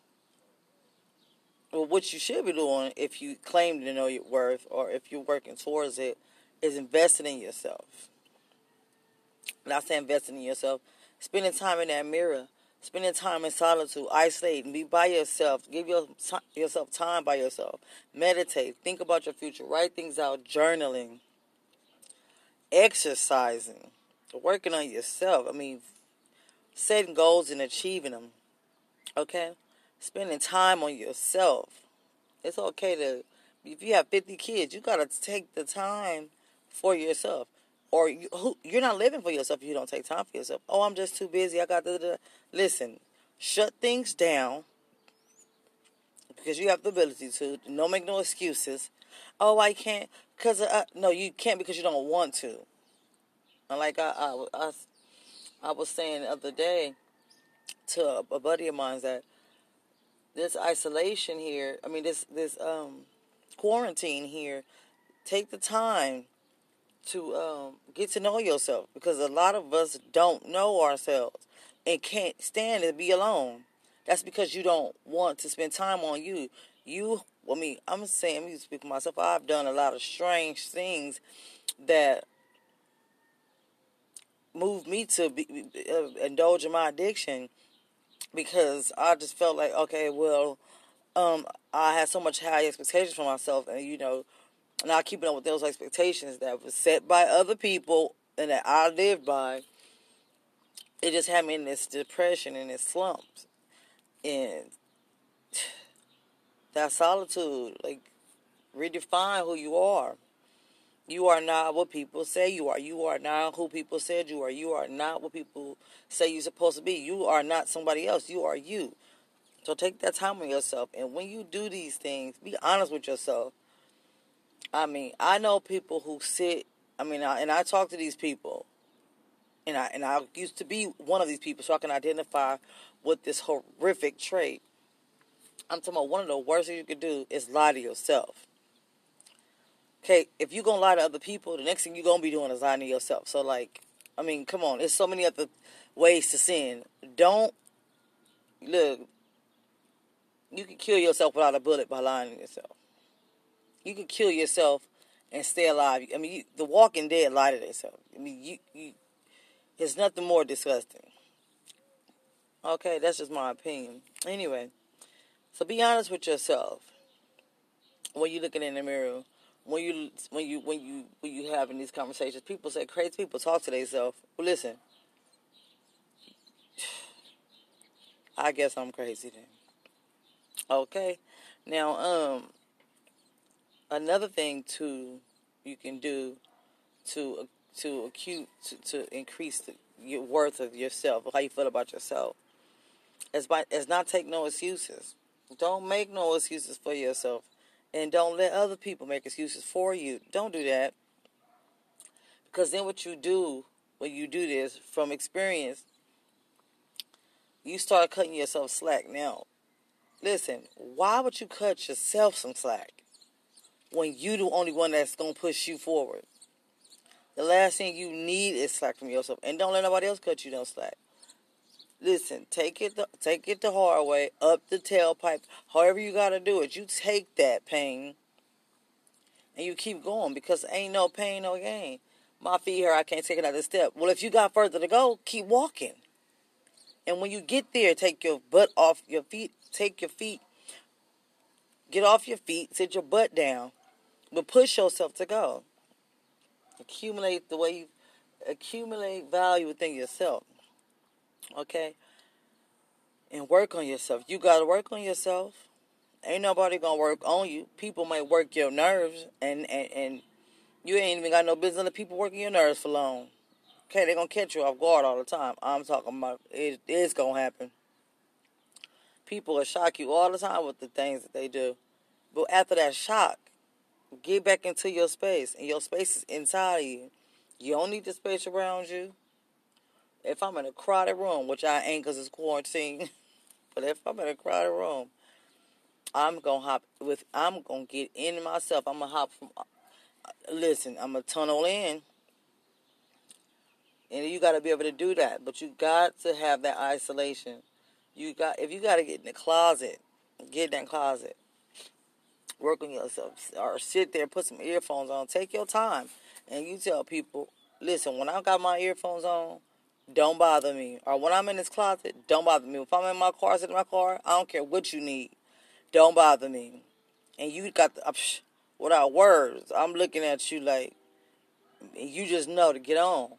well, what you should be doing if you claim to know your worth or if you're working towards it is investing in yourself. Not saying investing in yourself, spending time in that mirror, spending time in solitude, isolating, be by yourself, give your, yourself time by yourself, meditate, think about your future, write things out, journaling, exercising, working on yourself. I mean, setting goals and achieving them. Okay? spending time on yourself. It's okay to, if you have 50 kids, you got to take the time for yourself. Or you, who, you're not living for yourself if you don't take time for yourself. Oh, I'm just too busy. I got to. Listen, shut things down because you have the ability to. No make no excuses. Oh, I can't because uh, no, you can't because you don't want to. And like I, I, I, I was saying the other day to a, a buddy of mine that this isolation here, I mean this this um, quarantine here, take the time to um, get to know yourself because a lot of us don't know ourselves and can't stand to be alone. That's because you don't want to spend time on you. You, I mean, I'm saying, me speak for myself. I've done a lot of strange things that moved me to be, uh, indulge in my addiction because I just felt like, okay, well, um, I had so much high expectations for myself, and you know, not keeping up with those expectations that was set by other people and that I lived by. It just had me in this depression and this slumps, and that solitude, like, redefine who you are. You are not what people say you are. You are not who people said you are. You are not what people say you're supposed to be. You are not somebody else. You are you. So take that time on yourself. And when you do these things, be honest with yourself. I mean, I know people who sit. I mean, I, and I talk to these people, and I and I used to be one of these people, so I can identify with this horrific trait. I'm talking about one of the worst things you could do is lie to yourself. Okay, if you're gonna lie to other people, the next thing you're gonna be doing is lying to yourself. So like, I mean, come on, there's so many other ways to sin. Don't look. You can kill yourself without a bullet by lying to yourself. You can kill yourself and stay alive. I mean, you, the Walking Dead lied to themselves. I mean, you, you, there's nothing more disgusting. Okay, that's just my opinion. Anyway, so be honest with yourself when you're looking in the mirror when you when you when you when you having these conversations, people say crazy people talk to themselves. Well, listen, I guess I'm crazy then. Okay, now um, another thing too you can do to uh, to acute to, to increase the, your worth of yourself, how you feel about yourself, is by is not take no excuses. Don't make no excuses for yourself and don't let other people make excuses for you. Don't do that. Because then what you do when you do this from experience, you start cutting yourself slack. Now, listen, why would you cut yourself some slack when you the only one that's to push you forward? The last thing you need is slack from yourself. And don't let nobody else cut you no slack. Listen, take it the, take it the hard way, up the tailpipe, however you got to do it. You take that pain and you keep going because ain't no pain, no gain. My feet here, I can't take another step. Well, if you got further to go, keep walking. And when you get there, take your butt off your feet, take your feet, get off your feet, sit your butt down, but push yourself to go. Accumulate the way you accumulate value within yourself. Okay? And work on yourself. You got to work on yourself. Ain't nobody to work on you. People might work your nerves, and, and, and you ain't even got no business letting people working your nerves for long. Okay, they're to catch you off guard all the time. I'm talking about it is to happen. People will shock you all the time with the things that they do. But after that shock, get back into your space. And your space is inside of you. You don't need the space around you. If I'm in a crowded room, which I ain't because it's quarantine, but if I'm in a crowded room, I'm gonna hop with. I'm gonna get in myself. I'm gonna hop from. Uh, listen, I'm gonna tunnel in, and you got to be able to do that. But you got to have that isolation. You got if you got to get in the closet, get in that closet. Work on yourself, or sit there, put some earphones on. Take your time, and you tell people, listen. When I got my earphones on, don't bother me. Or when I'm in this closet, don't bother me. If I'm in my car, sit in my car. I don't care what you need. Don't bother me. And you got the, without words, I'm looking at you like, you just know to get on.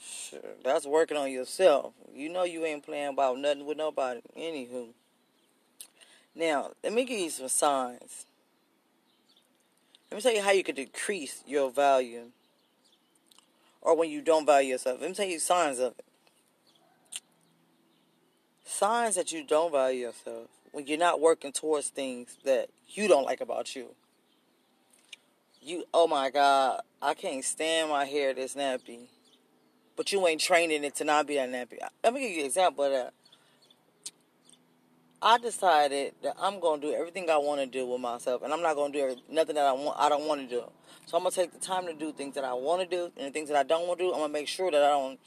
Sure, that's working on yourself. You know you ain't playing about nothing with nobody. Anywho. Now, let me give you some signs. Let me tell you how you can decrease your value. Or when you don't value yourself. Let me tell you signs of it. Signs that you don't value yourself when you're not working towards things that you don't like about you. You, oh my God, I can't stand my hair this nappy. But you ain't training it to not be that nappy. Let me give you an example of that. I decided that I'm gonna do everything I want to do with myself, and I'm not gonna do nothing that I want. I don't want to do. So I'm gonna take the time to do things that I want to do, and the things that I don't want to do. I'm gonna make sure that I don't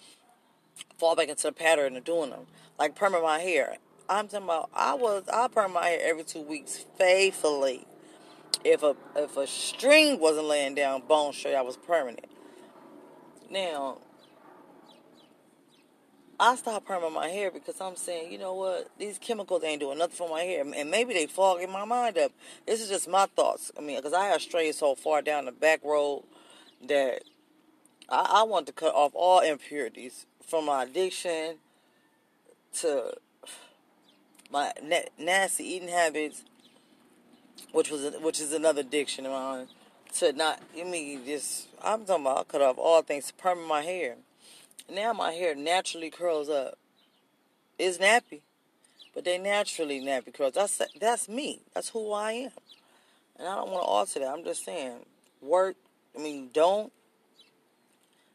fall back into the pattern of doing them. Like perming my hair. I'm talking about I was I perm my hair every two weeks faithfully. If a if a string wasn't laying down bone straight, I was permanent. Now I stopped perming my hair because I'm saying, you know what, these chemicals ain't doing nothing for my hair, and maybe they fogging my mind up. This is just my thoughts. I mean, because I have strayed so far down the back road that I, I want to cut off all impurities from my addiction to my nasty eating habits, which was which is another addiction of mine, to not. I mean, just I'm talking about I cut off all things, to perm my hair. Now my hair naturally curls up. It's nappy, but they naturally nappy curls. That's that's me. That's who I am, and I don't want to alter that. I'm just saying, work. I mean, don't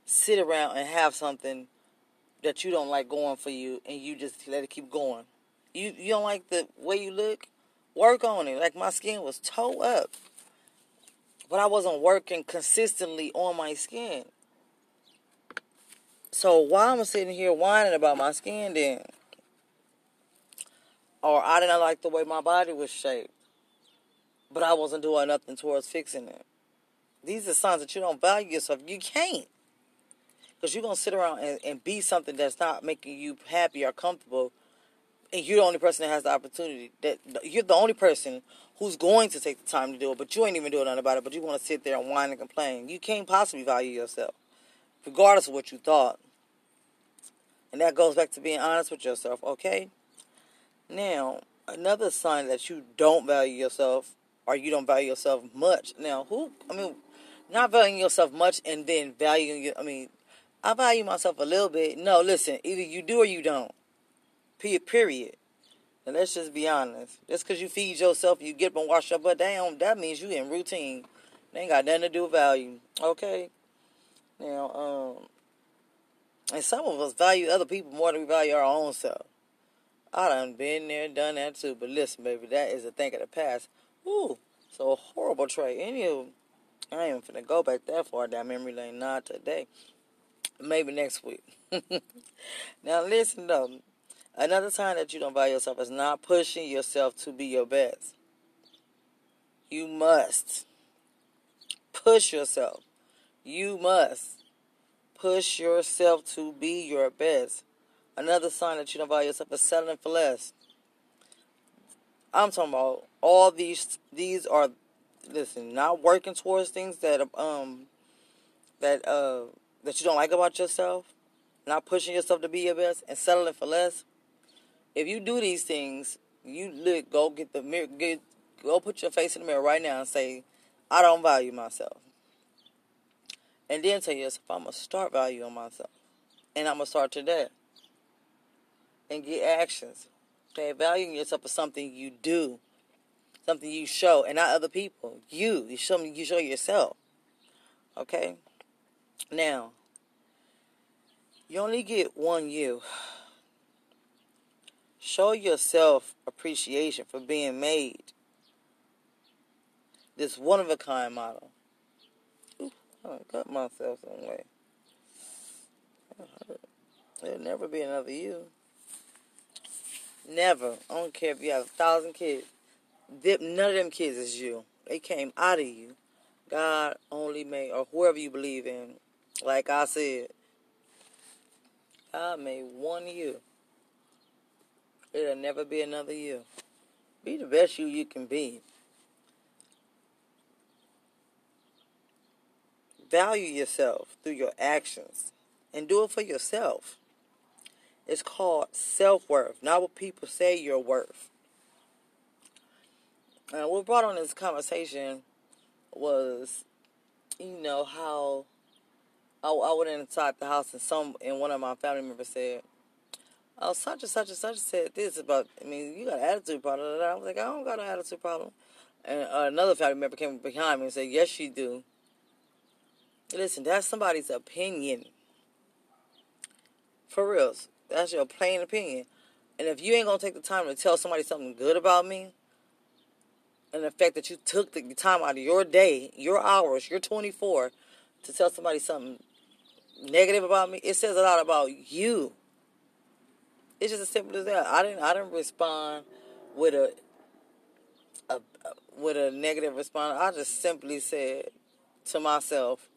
sit around and have something that you don't like going for you, and you just let it keep going. You you don't like the way you look? Work on it. Like my skin was toe up. But I wasn't working consistently on my skin. So why am I sitting here whining about my skin then? Or I didn't like the way my body was shaped. But I wasn't doing nothing towards fixing it. These are signs that you don't value yourself. You can't. Because you're going to sit around and, and be something that's not making you happy or comfortable and you're the only person that has the opportunity. That you're the only person who's going to take the time to do it, but you ain't even doing nothing about it. But you want to sit there and whine and complain. You can't possibly value yourself, regardless of what you thought. And that goes back to being honest with yourself. Okay. Now, another sign that you don't value yourself, or you don't value yourself much. Now, who? I mean, not valuing yourself much and then valuing. I mean, I value myself a little bit. No, listen. Either you do or you don't. Period. And let's just be honest. Just because you feed yourself, you get up and wash your butt down, that means you in routine. They ain't got nothing to do with value. Okay? Now, um, and some of us value other people more than we value our own self. I done been there, done that too. But listen, baby, that is a thing of the past. Ooh, so horrible trait. Anywho, I ain't finna go back that far down memory lane. Not today. Maybe next week. now listen though. Another sign that you don't value yourself is not pushing yourself to be your best. You must push yourself. You must push yourself to be your best. Another sign that you don't value yourself is settling for less. I'm talking about all these. These are, listen, not working towards things that um that uh that you don't like about yourself. Not pushing yourself to be your best and settling for less if you do these things, you look, go get the mirror, get, go put your face in the mirror right now and say, I don't value myself. And then tell yourself, I'm going to start valuing myself. And I'm going to start today. And get actions. Okay, valuing yourself is something you do, something you show, and not other people. You, you show you show yourself. Okay. Now, you only get one you. Show yourself appreciation for being made. This one of a kind model. I cut myself some way. There'll never be another you. Never. I don't care if you have a thousand kids. None of them kids is you. They came out of you. God only made, or whoever you believe in. Like I said, God made one you. It'll never be another you. Be the best you you can be. Value yourself through your actions and do it for yourself. It's called self worth, not what people say you're worth. And what brought on this conversation was, you know, how I, I went inside the house and some and one of my family members said, "Oh, such and such and such said this about. I mean, you got an attitude problem." I was like, "I don't got an attitude problem." And uh, another family member came behind me and said, "Yes, you do." Listen, that's somebody's opinion. For real, that's your plain opinion. And if you ain't gonna take the time to tell somebody something good about me, and the fact that you took the time out of your day, your hours, your 24, to tell somebody something negative about me, it says a lot about you. It's just as simple as that. I didn't I didn't respond with a, a with a negative response. I just simply said to myself,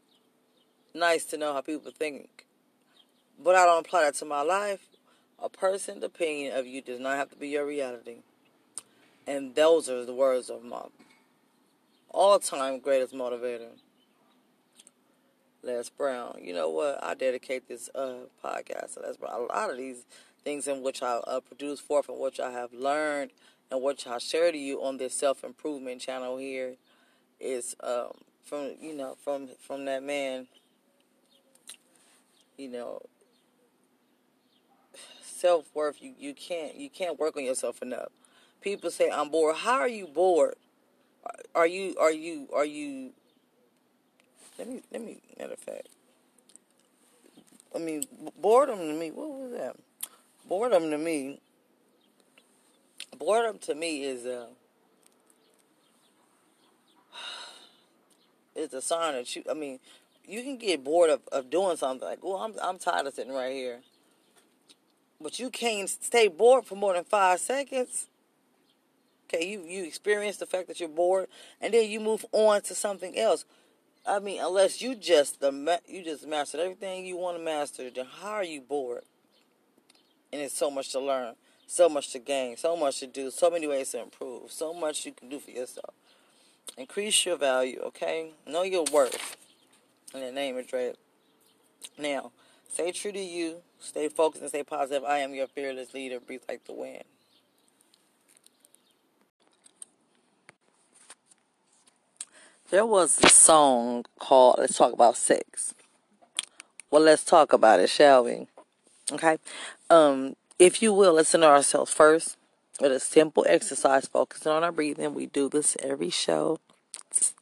nice to know how people think. But I don't apply that to my life. A person's opinion of you does not have to be your reality. And those are the words of my all time greatest motivator. Les Brown. You know what? I dedicate this uh, podcast to Les Brown. A lot of these things in which I uh, produce forth and which I have learned and which I share to you on this self improvement channel here is um, from you know from from that man. You know, self worth. You you can't you can't work on yourself enough. People say I'm bored. How are you bored? Are you are you are you let me let me matter of fact. I mean boredom to me. What was that? Boredom to me. Boredom to me is uh is a sign that you. I mean, you can get bored of, of doing something like, "Oh, I'm I'm tired of sitting right here," but you can't stay bored for more than five seconds. Okay, you you experience the fact that you're bored, and then you move on to something else. I mean, unless you just the you just mastered everything you want to master, then how are you bored? And it's so much to learn, so much to gain, so much to do, so many ways to improve, so much you can do for yourself. Increase your value, okay? Know your worth. In the name of Dre. Now, stay true to you, stay focused, and stay positive. I am your fearless leader. Breeze Like the Wind. There was a song called Let's Talk About Sex. Well, let's talk about it, shall we? Okay. Um, if you will, listen to ourselves first with a simple exercise focusing on our breathing. We do this every show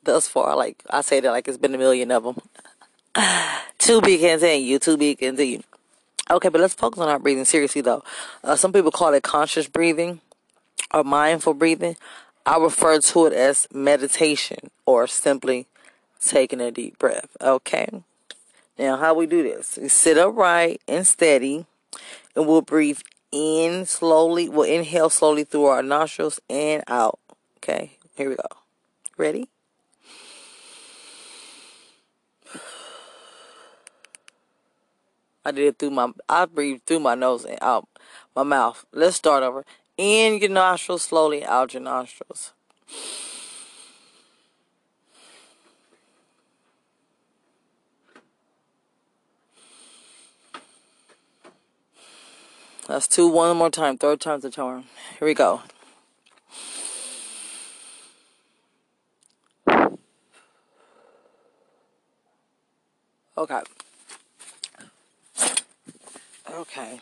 thus far. Like I say that like it's been a million of them. To be continued. To be continued. Okay, but let's focus on our breathing seriously though. Uh, some people call it conscious breathing or mindful breathing. I refer to it as meditation or simply taking a deep breath. Okay. Now, how we do this? We sit upright and steady, and we'll breathe in slowly. We'll inhale slowly through our nostrils and out. Okay. Here we go. Ready? I did it through my. I breathed through my nose and out my mouth. Let's start over. In your nostrils slowly, out your nostrils. That's two. One more time. Third time's the charm. Here we go. Okay. Okay.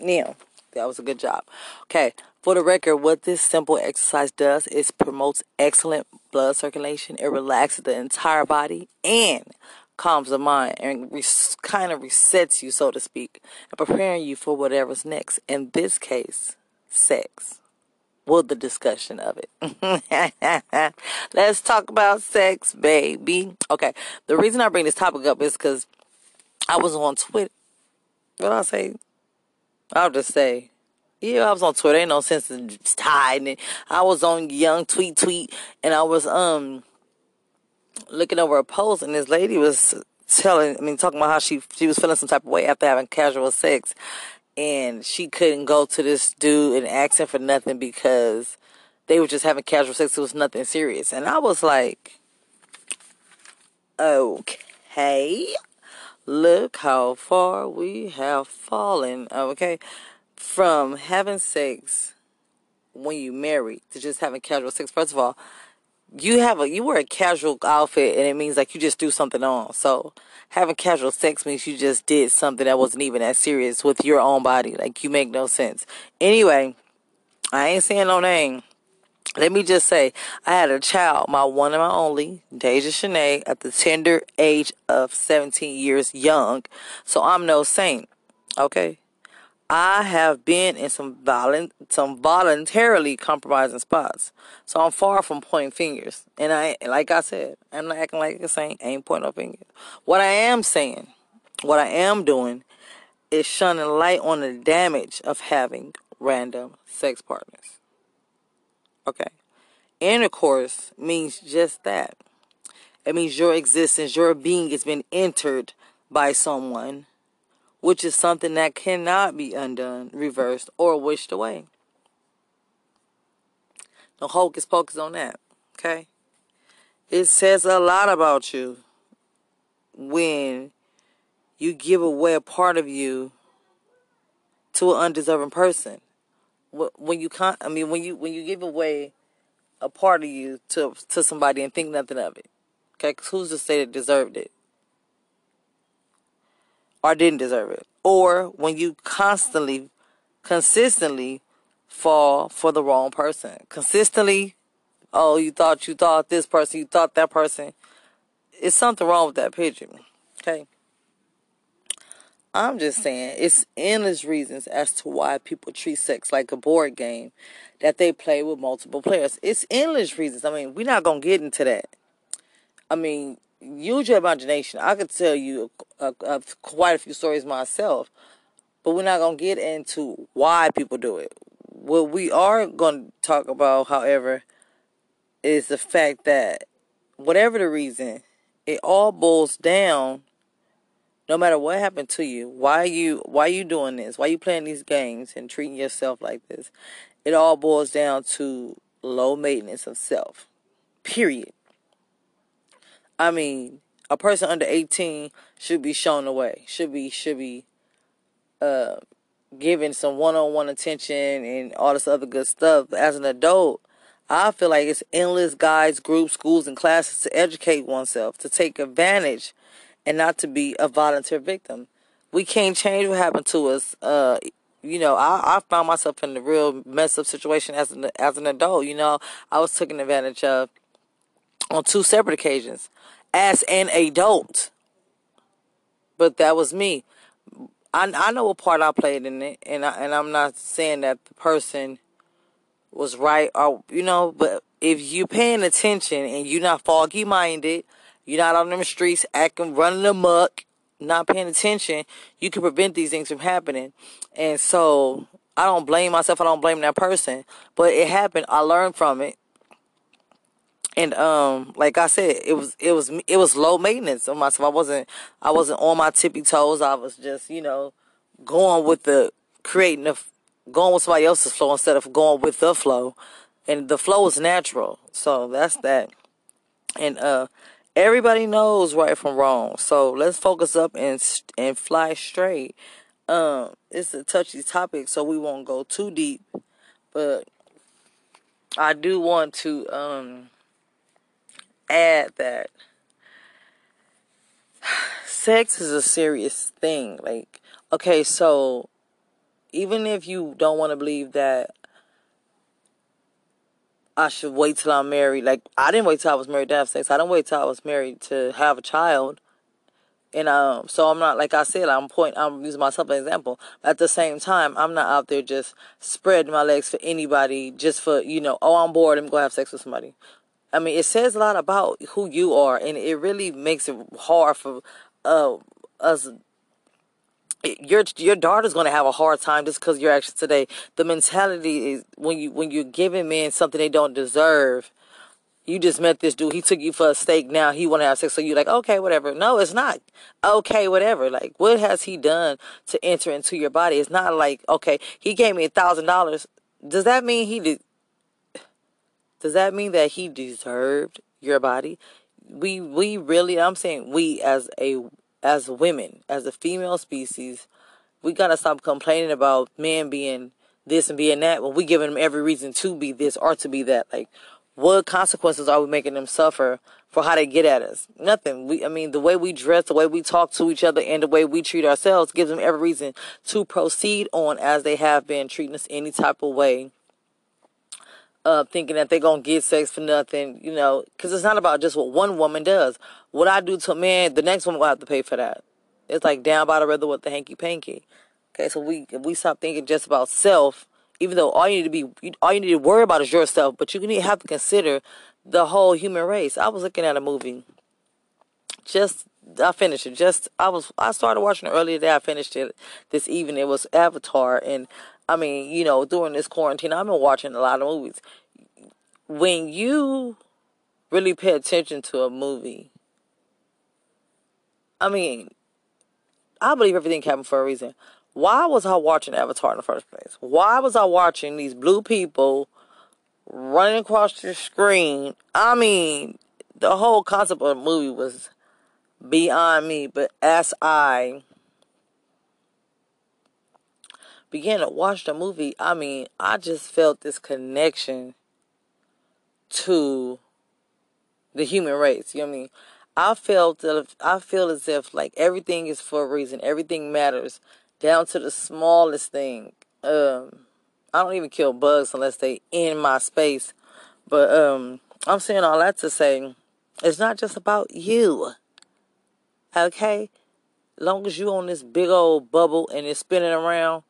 Now, That was a good job. Okay. For the record, what this simple exercise does is promotes excellent blood circulation. It relaxes the entire body and calms the mind and kind of resets you, so to speak, and preparing you for whatever's next. In this case, sex. Well, the discussion of it. Let's talk about sex, baby. Okay, the reason I bring this topic up is because I was on Twitter. What I say? I'll just say, yeah, I was on Twitter. Ain't no sense in hiding it. I was on Young Tweet Tweet, and I was um looking over a post, and this lady was telling, I mean, talking about how she she was feeling some type of way after having casual sex, and she couldn't go to this dude and ask him for nothing because they were just having casual sex. It was nothing serious, and I was like, okay. Look how far we have fallen, okay? From having sex when you married to just having casual sex. First of all, you have a you wear a casual outfit and it means like you just do something on. So having casual sex means you just did something that wasn't even that serious with your own body. Like you make no sense. Anyway, I ain't saying no name. Let me just say, I had a child, my one and my only, Deja Shanae, at the tender age of 17 years young. So I'm no saint. Okay? I have been in some violent, some voluntarily compromising spots. So I'm far from pointing fingers. And I, like I said, I'm not acting like a saint. I ain't pointing no fingers. What I am saying, what I am doing, is shining light on the damage of having random sex partners. Okay. Intercourse means just that. It means your existence, your being has been entered by someone, which is something that cannot be undone, reversed, or wished away. No hocus pocus on that. Okay? It says a lot about you when you give away a part of you to an undeserving person when you con I mean when you when you give away a part of you to to somebody and think nothing of it. Okay, cause who's to say that deserved it or didn't deserve it? Or when you constantly, consistently fall for the wrong person, consistently. Oh, you thought you thought this person, you thought that person. It's something wrong with that picture. Okay. I'm just saying it's endless reasons as to why people treat sex like a board game that they play with multiple players. It's endless reasons. I mean, we're not gonna get into that. I mean, use your imagination. I could tell you a, a, a, quite a few stories myself, but we're not gonna get into why people do it. What we are gonna talk about, however, is the fact that whatever the reason, it all boils down no matter what happened to you, why you why you doing this? Why you playing these games and treating yourself like this? It all boils down to low maintenance of self. Period. I mean, a person under 18 should be shown the way. Should be should be uh given some one-on-one attention and all this other good stuff. But as an adult, I feel like it's endless guides, groups, schools, and classes to educate oneself, to take advantage and not to be a volunteer victim. We can't change what happened to us. Uh, you know, I, I found myself in a real mess up situation as an as an adult. You know, I was taken advantage of on two separate occasions as an adult. But that was me. I I know what part I played in it, and I, and I'm not saying that the person was right or you know, but if you're paying attention and you're not foggy minded you're not on them streets acting, running amok, not paying attention. You can prevent these things from happening. And so I don't blame myself. I don't blame that person. But it happened. I learned from it. And um, like I said, it was it was it was low maintenance on myself. I wasn't I wasn't on my tippy toes. I was just you know going with the creating the going with somebody else's flow instead of going with the flow. And the flow is natural. So that's that. And uh everybody knows right from wrong. So let's focus up and and fly straight. Um, it's a touchy topic, so we won't go too deep. But I do want to um add that sex is a serious thing. Like, okay, so even if you don't want to believe that I should wait till I'm married. Like I didn't wait till I was married to have sex. I didn't wait till I was married to have a child. And um, so I'm not like I said. I'm point. I'm using myself as an example. At the same time, I'm not out there just spreading my legs for anybody just for you know. Oh, I'm bored. I'm gonna have sex with somebody. I mean, it says a lot about who you are, and it really makes it hard for uh, us your your daughter's going to have a hard time just because your actions today. The mentality is when you when you're giving men something they don't deserve. You just met this dude. He took you for a steak. Now he want to have sex. So you're like, okay, whatever. No, it's not. Okay, whatever. Like, what has he done to enter into your body? It's not like, okay, he gave me a thousand dollars. Does that mean he did? Does that mean that he deserved your body? We we really. I'm saying we as a as women, as a female species, we gotta stop complaining about men being this and being that when we giving them every reason to be this or to be that. Like, what consequences are we making them suffer for how they get at us? Nothing. We, I mean, the way we dress, the way we talk to each other, and the way we treat ourselves gives them every reason to proceed on as they have been treating us any type of way uh, thinking that they're gonna get sex for nothing, you know, because it's not about just what one woman does. What I do to a man, the next woman will have to pay for that. It's like down by the river with the hanky panky. Okay, so we we stop thinking just about self, even though all you need to be, all you need to worry about is yourself, but you need have to consider the whole human race. I was looking at a movie. Just I finished it. Just I was I started watching it earlier today. I finished it this evening. It was Avatar, and I mean, you know, during this quarantine, I've been watching a lot of movies. When you really pay attention to a movie, I mean, I believe everything happened for a reason. Why was I watching Avatar in the first place? Why was I watching these blue people running across the screen? I mean, the whole concept of the movie was beyond me, but as I began to watch the movie, I mean, I just felt this connection to the human race. You know what I mean? I felt that I feel as if like everything is for a reason. Everything matters down to the smallest thing. Um, I don't even kill bugs unless they in my space. But um, I'm saying all that to say, it's not just about you. Okay, long as you on this big old bubble and it's spinning around,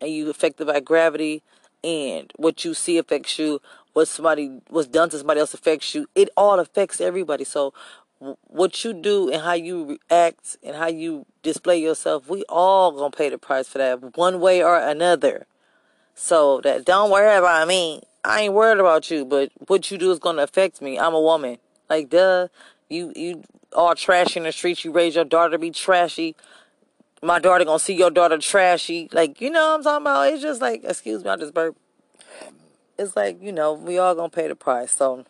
and you affected by gravity and what you see affects you what somebody what's done to somebody else affects you it all affects everybody. So what you do and how you react and how you display yourself we all gonna pay the price for that one way or another. So that don't worry about me. I ain't worried about you but what you do is gonna affect me. I'm a woman. Like duh you you all trashy in the streets. You raise your daughter to be trashy my daughter gonna see your daughter trashy. Like, you know what I'm talking about? It's just like, excuse me, I just burp. It's like, you know, we all gonna pay the price. So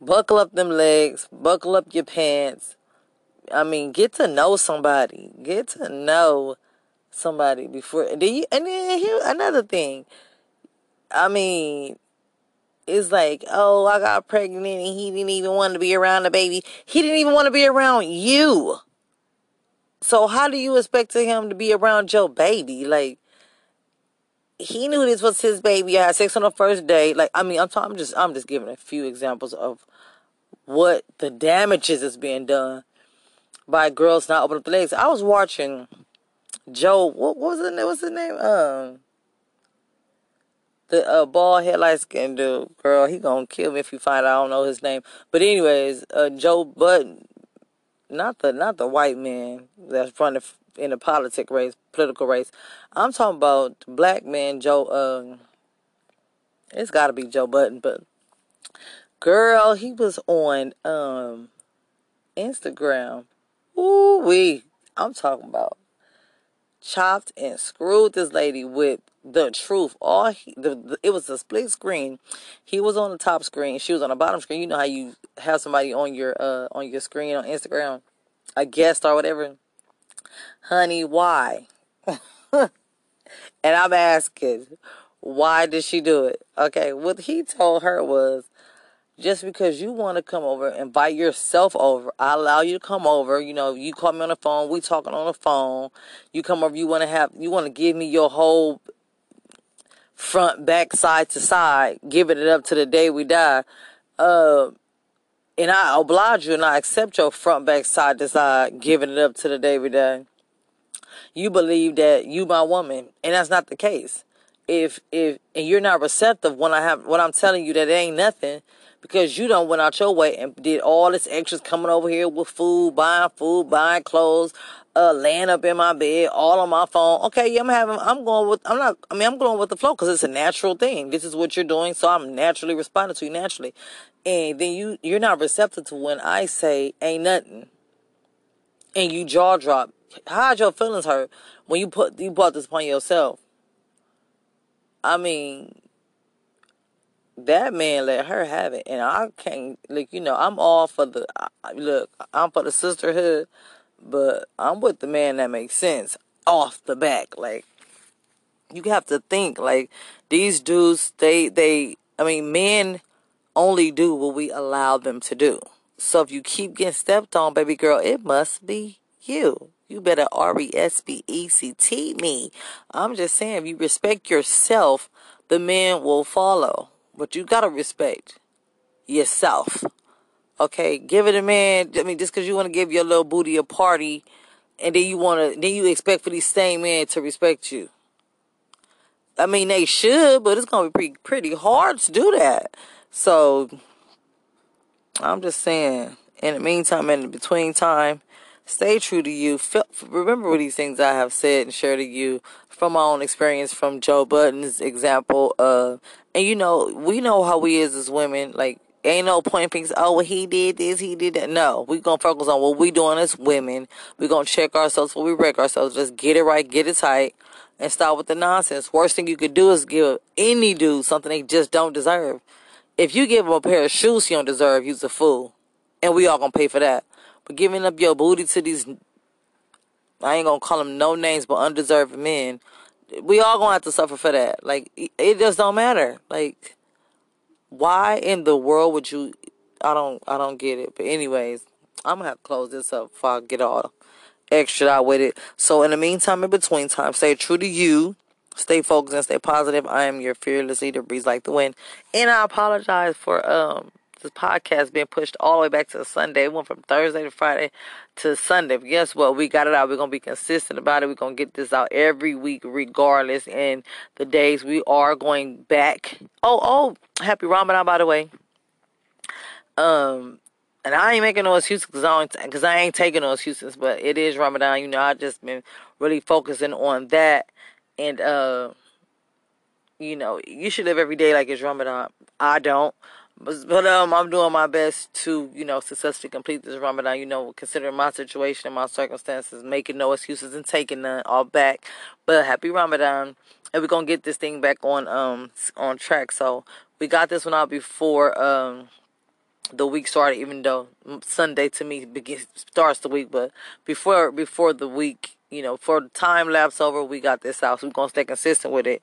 buckle up them legs, buckle up your pants. I mean, get to know somebody. Get to know somebody before and then you and then here another thing. I mean, it's like, oh, I got pregnant and he didn't even want to be around the baby. He didn't even want to be around you. So how do you expect him to be around your baby? Like he knew this was his baby. I had sex on the first day. Like I mean, I'm I'm just I'm just giving a few examples of what the damages is being done by girls not opening up the legs. I was watching Joe. What, what was his name? What's his name? Um, the uh, bald head light skinned dude. Girl, he gonna kill me if you find out. I don't know his name. But anyways, uh, Joe Budden not the not the white man that's running in the politic race, political race. I'm talking about black man Joe. Uh, it's got to be Joe Budden, but girl, he was on um Instagram. Ooh wee! I'm talking about chopped and screwed this lady with the truth. All he, the, the, it was a split screen. He was on the top screen. She was on the bottom screen. You know how you have somebody on your uh on your screen on Instagram, a guest or whatever. Honey, why? and I'm asking, why did she do it? Okay, what he told her was, just because you want to come over, invite yourself over. I allow you to come over. You know, you call me on the phone. We talking on the phone. You come over. You want to have. You want to give me your whole front, back, side to side, giving it up to the day we die. Uh, and I oblige you and I accept your front, back, side to side, giving it up to the day we die. You believe that you my woman, and that's not the case. If if and you're not receptive when I have when I'm telling you that it ain't nothing, because you don't went out your way and did all this extras coming over here with food, buying food, buying clothes, uh, laying up in my bed, all on my phone. Okay, yeah, I'm having, I'm going with, I'm not, I mean, I'm going with the flow because it's a natural thing. This is what you're doing, so I'm naturally responding to you naturally. And then you, you're not receptive to when I say ain't nothing, and you jaw drop. How'd your feelings hurt when you put you brought this upon yourself? I mean, that man let her have it, and I can't. Like you know, I'm all for the look. I'm for the sisterhood, but I'm with the man that makes sense off the back. Like you have to think. Like these dudes, they they. I mean, men only do what we allow them to do. So if you keep getting stepped on, baby girl, it must be you. You better R E S P E C T me. I'm just saying, if you respect yourself, the men will follow. But you gotta respect yourself. Okay, give it a man. I mean, just because you want to give your little booty a party, and then you want to, then you expect for these same men to respect you. I mean, they should, but it's gonna be pretty pretty hard to do that. So, I'm just saying. In the meantime, in the between time, stay true to you. Remember these things I have said and shared to you from my own experience, from Joe Budden's example. Uh, and you know, we know how we is as women. Like, ain't no point in thinking, oh, well, he did this, he did that. No, we gonna focus on what we doing as women. We gonna check ourselves before we wreck ourselves. Just get it right, get it tight, and stop with the nonsense. Worst thing you could do is give any dude something they just don't deserve. If you give him a pair of shoes he don't deserve, you's a fool. And we all gonna pay for that. But giving up your booty to these, I ain't gonna call them no names, but undeserving men, we all gonna have to suffer for that. Like, it just don't matter. Like, why in the world would you, I don't, I don't get it. But anyways, I'm gonna have to close this up before I get all extra out with it. So in the meantime, in between time, stay true to you. Stay focused and stay positive. I am your fearless leader, Breeze Like the Wind. And I apologize for um this podcast being pushed all the way back to Sunday. It went from Thursday to Friday to Sunday. But guess what? We got it out. We're gonna be consistent about it. We're gonna get this out every week, regardless. And the days we are going back. Oh, oh, happy Ramadan, by the way. Um, and I ain't making no excuses because I, cause I ain't taking no excuses, but it is Ramadan. You know, I just been really focusing on that. And, uh, you know, you should live every day like it's Ramadan. I don't. But, but um, I'm doing my best to, you know, successfully complete this Ramadan. You know, considering my situation and my circumstances, making no excuses and taking none all back. But happy Ramadan, and we're gonna get this thing back on um on track. So we got this one out before um the week started. Even though Sunday to me begins starts the week, but before before the week you know, for the time lapse over, we got this out. So we're to stay consistent with it.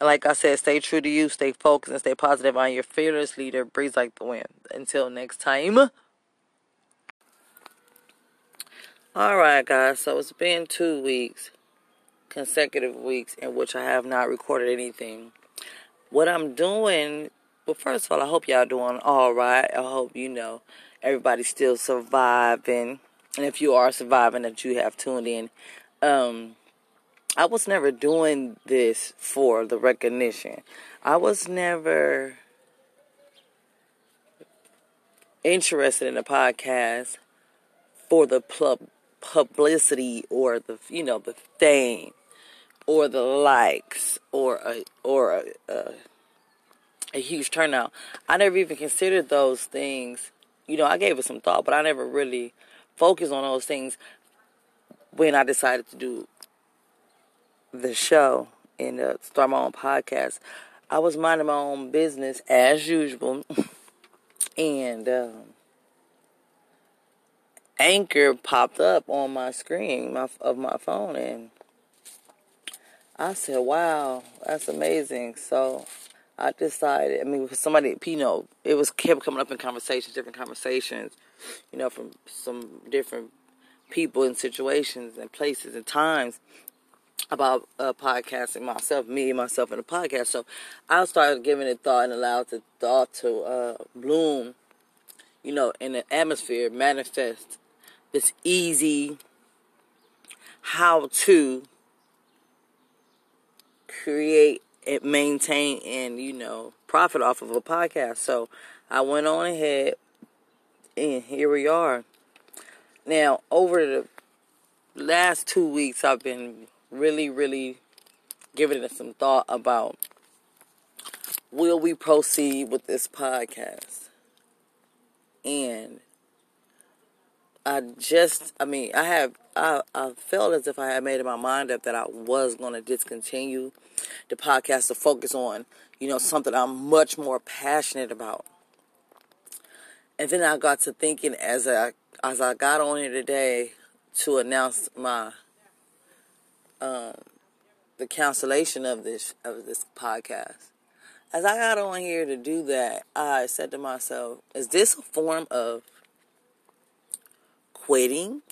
And like I said, stay true to you, stay focused, and stay positive. I'm your fearless leader, Breeze Like the Wind. Until next time. All right, guys. So it's been two weeks, consecutive weeks, in which I have not recorded anything. What I'm doing, well, first of all, I hope y'all doing all right. I hope, you know, everybody's still surviving. And if you are surviving, that you have tuned in um, I was never doing this for the recognition. I was never interested in a podcast for the pub- publicity or the you know the fame or the likes or a or a, a, a huge turnout. I never even considered those things. You know, I gave it some thought, but I never really focused on those things when I decided to do the show and uh, start my own podcast, I was minding my own business as usual, and um, Anchor popped up on my screen my, of my phone, and I said, "Wow, that's amazing!" So I decided. I mean, somebody, you know, it was kept coming up in conversations, different conversations, you know, from some different people and situations and places and times about uh, podcasting myself, me myself in a podcast. So I started giving it thought and allowed the thought to uh, bloom, you know, in the atmosphere, manifest this easy how to create and maintain and you know profit off of a podcast. So I went on ahead and here we are. Now over the last two weeks I've been really, really giving it some thought about will we proceed with this podcast? And I just, I mean, I have, I, I felt as if I had made my mind up that I was going to discontinue the podcast to focus on, you know, something I'm much more passionate about. And then I got to thinking as I, as I got on here today to announce my um, the cancellation of this of this podcast. As I got on here to do that, I said to myself, "Is this a form of quitting?"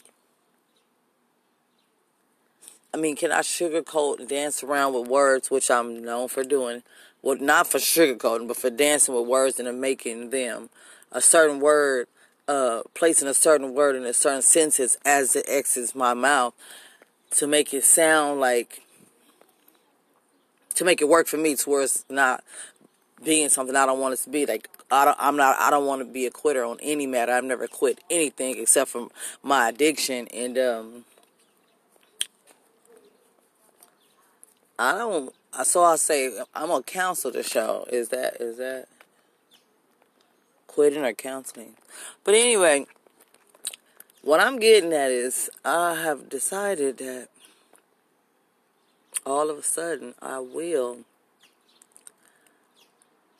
I mean, can I sugarcoat and dance around with words, which I'm known for doing? Well, not for sugarcoating, but for dancing with words and making them a certain word, uh, placing a certain word in a certain sentence as it exits my mouth to make it sound like to make it work for me to where it's not being something I don't want it to be. Like I don't, I'm not. I don't want to be a quitter on any matter. I've never quit anything except for my addiction, and um, I don't. So I say I'm gonna counsel the show. Is that is that quitting or counseling? But anyway, what I'm getting at is I have decided that all of a sudden I will.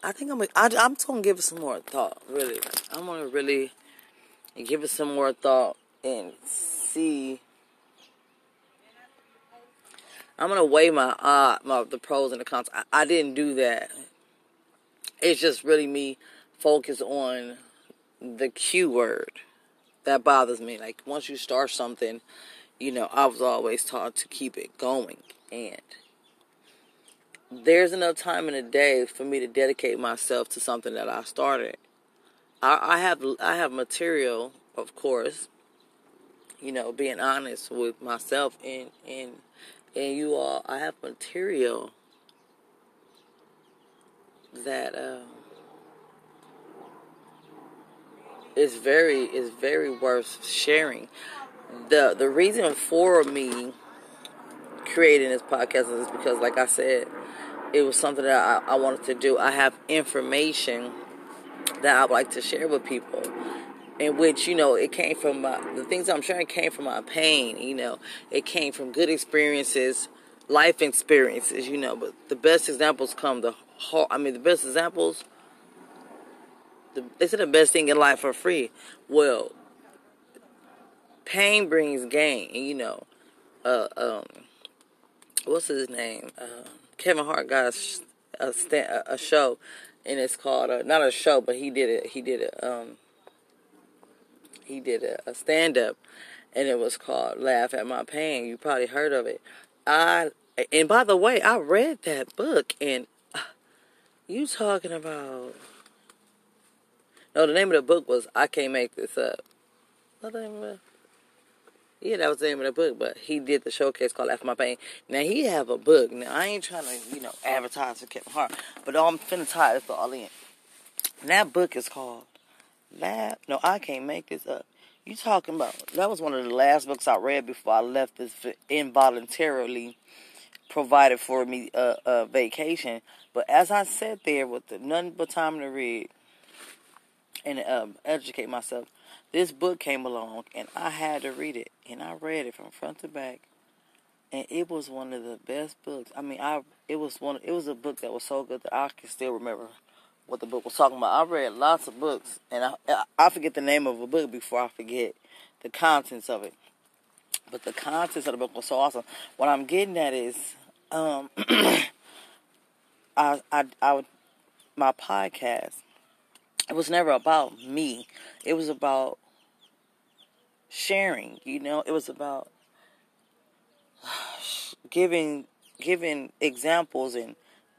I think I'm. I, I'm just gonna give it some more thought. Really, I'm gonna really give it some more thought and see. I'm gonna weigh my uh my the pros and the cons. I, I didn't do that. It's just really me focus on the Q word that bothers me. Like once you start something, you know, I was always taught to keep it going, and there's enough time in a day for me to dedicate myself to something that I started. I, I have I have material, of course. You know, being honest with myself and and and you all, I have material that. Uh, is very is very worth sharing. The the reason for me creating this podcast is because like I said, it was something that I, I wanted to do. I have information that I would like to share with people. In which, you know, it came from my, the things I'm sharing came from my pain, you know. It came from good experiences, life experiences, you know. But the best examples come the hard, I mean, the best examples the, they said the best thing in life for free. Well, pain brings gain. and You know, uh, um, what's his name? Uh, Kevin Hart got a, a, a show, and it's called uh, not a show, but he did it. He did it. Um, he did a, a stand up, and it was called "Laugh at My Pain." You probably heard of it. I and by the way, I read that book, and uh, you talking about no, the name of the book was I Can't Make This Up. What the name of? Yeah, that was the name of the book, but he did the showcase called After My Pain. Now, he have a book. Now, I ain't trying to, you know, advertise for Kevin Hart, but I'm finna tie this all in. And that book is called Laugh. No, I Can't Make This Up. You talking about, that was one of the last books I read before I left this involuntarily provided for me a, a vacation. But as I sat there with the nothing but time to read, and um, educate myself. This book came along, and I had to read it, and I read it from front to back, and it was one of the best books. I mean, I it was one. It was a book that was so good that I can still remember what the book was talking about. I read lots of books, and I I forget the name of a book before I forget the contents of it. But the contents of the book was so awesome. What I'm getting at is, um, I I I my podcast, it was never about me. It was about sharing, you know, it was about giving giving examples and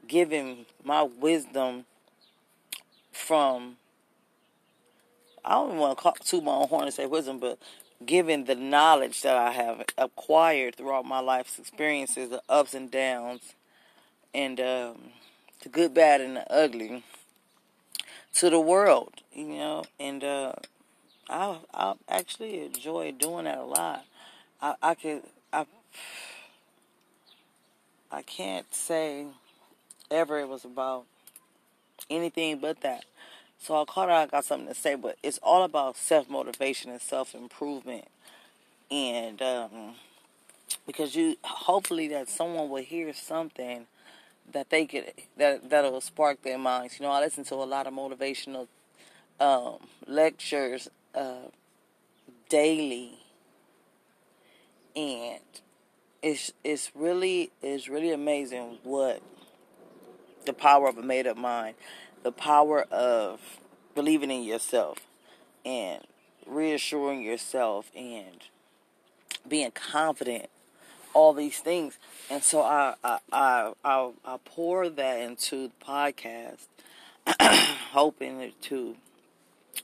giving my wisdom from I don't want to call, to my own horn and say wisdom, but given the knowledge that I have acquired throughout my life's experiences, the ups and downs, and um, the good, bad, and the ugly, to the world, you know, and uh, I I actually enjoy doing that a lot. I I could I I can't say ever it was about anything but that. So I caught I got something to say, but it's all about self motivation and self improvement, and um, because you hopefully that someone will hear something that they could that that'll spark their minds. You know, I listen to a lot of motivational um, lectures uh, daily, and it's it's really it's really amazing what the power of a made up mind the power of believing in yourself and reassuring yourself and being confident all these things. And so i i i, I, I pour that into the podcast hoping to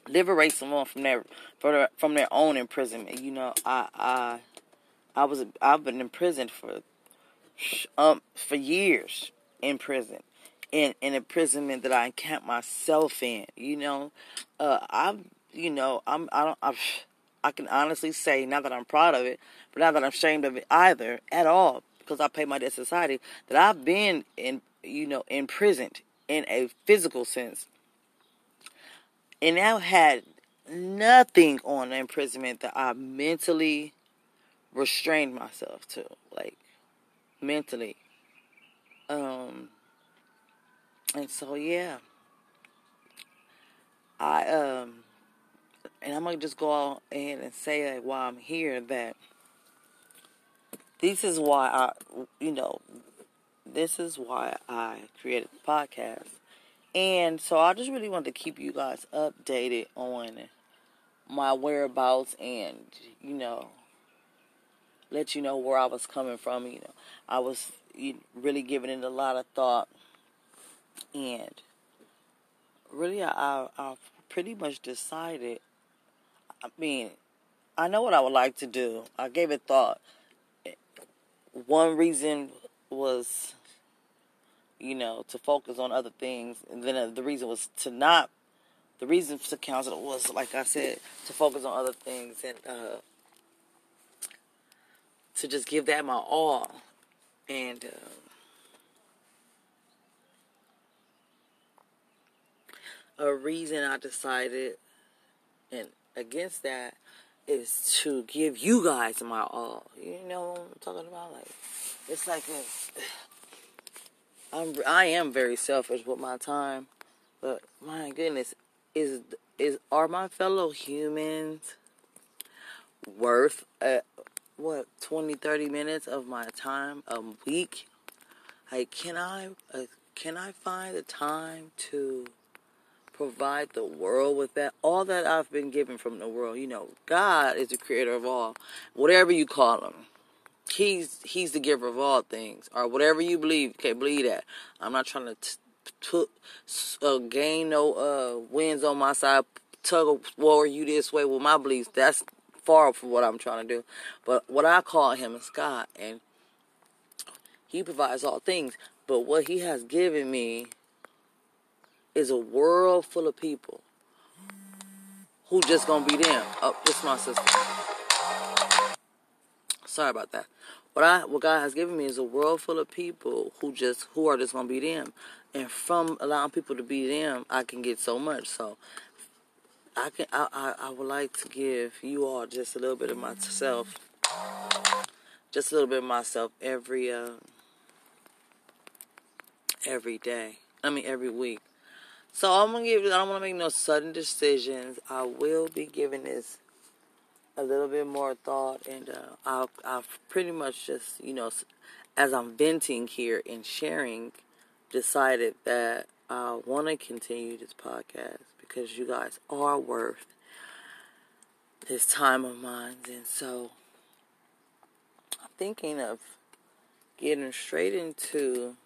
liberate someone from their from their own imprisonment. You know i i i was i've been imprisoned for um for years in prison. In an imprisonment that I encamped myself in. You know, uh, I'm, you know, I'm, I don't, i I can honestly say now that I'm proud of it, but now that I'm ashamed of it either at all because I pay my debt to society that I've been in, you know, imprisoned in a physical sense, and I've had nothing on imprisonment that I mentally restrained myself to, like mentally. Um, and so yeah, I um, and I'm gonna just go ahead and say that while I'm here that this is why I, you know, this is why I created the podcast. And so I just really wanted to keep you guys updated on my whereabouts and, you know, let you know where I was coming from. You know, I was really giving it a lot of thought and really, I, I, have pretty much decided. I mean, I know what I would like to do. I gave it thought. One reason was, you know, to focus on other things, and then the reason was to not. The reason to cancel was, like I said, to focus on other things and uh, to just give that my all. And uh, a reason I decided and against that is to give you guys my all. You know what I'm talking about? Like it's like a, I'm I am very selfish with my time, but my goodness, is is are my fellow humans worth uh, what 20 30 minutes of my time a week? Like can I uh, can I find the time to provide the world with that. All that I've been given from the world. You know, God is the creator of all. Whatever you call him. He's he's the giver of all things. Or whatever you believe. Okay, believe that. I'm not trying to t- t- uh, gain no uh, wins on my side. Tug war you this way with my beliefs. That's far from what I'm trying to do. But what I call him is God. And he provides all things. But what he has given me is a world full of people who just gonna be them. Oh, this my sister. Sorry about that. What I what God has given me is a world full of people who just who are just gonna be them. And from allowing people to be them, I can get so much. So I can I, I, I would like to give you all just a little bit of myself. Just a little bit of myself every uh every day. I mean every week. So I'm gonna give. I don't want to make no sudden decisions. I will be giving this a little bit more thought, and uh, I'll, I've pretty much just, you know, as I'm venting here and sharing, decided that I want to continue this podcast because you guys are worth this time of mine. And so I'm thinking of getting straight into.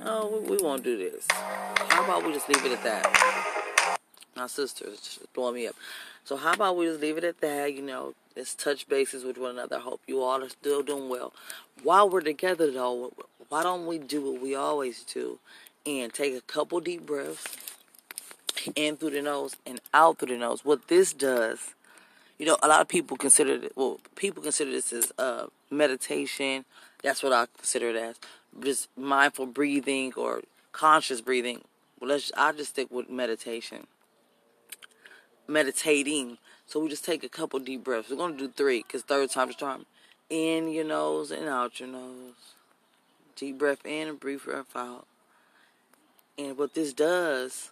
No, we, we won't do this. How about we just leave it at that? My sister's just throwing me up. So how about we just leave it at that? You know, let's touch bases with one another. I hope you all are still doing well. While we're together, though, why don't we do what we always do and take a couple deep breaths in through the nose and out through the nose? What this does, you know, a lot of people consider it, well, people consider this as uh, meditation. That's what I consider it as. Just mindful breathing or conscious breathing. Well, let's, I just stick with meditation. Meditating so we just take a couple deep breaths. We're to do three because third time's charm. In your nose and out your nose. Deep breath in and brief breath out. And what this does,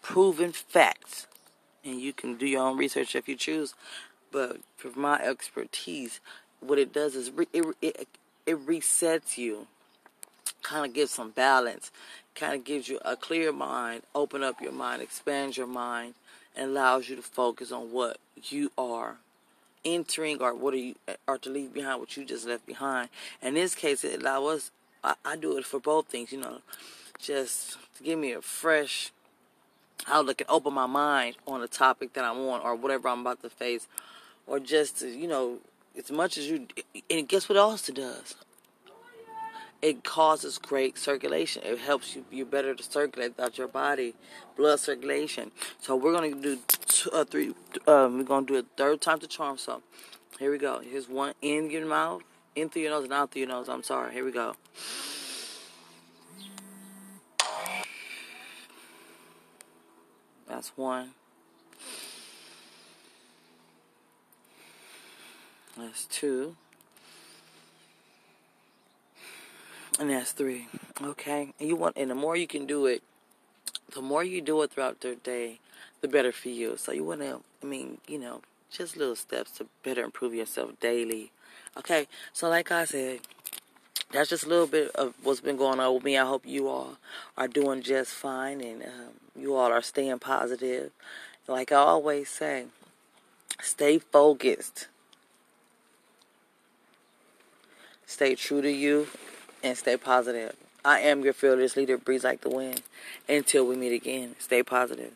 proven facts, and you can do your own research if you choose, but for my expertise, what it does is re- it, it, it resets you, kind of gives some balance, kind of gives you a clear mind, open up your mind, expand your mind, and allows you to focus on what you are entering or what are you or to leave behind what you just left behind. In this case, it allows us. I, I do it for both things, you know, just to give me a fresh outlook and open my mind on a topic that I'm on or whatever I'm about to face, or just to, you know, as much as you. And guess what else it does? it causes great circulation. It helps you be better to circulate throughout your body, blood circulation. So we're gonna do two, uh, three. Um, we're gonna do a third time to charm. So here we go. Here's one in your mouth, in through your nose, and out through your nose. I'm sorry. Here we go. That's one. That's two. And that's three. Okay. And you want and the more you can do it, the more you do it throughout the day, the better for you. So you wanna I mean, you know, just little steps to better improve yourself daily. Okay, so like I said, that's just a little bit of what's been going on with me. I hope you all are doing just fine and um, you all are staying positive. Like I always say, stay focused. Stay true to you and stay positive. I am your fearless leader, Breeze Like the Wind. Until we meet again, stay positive.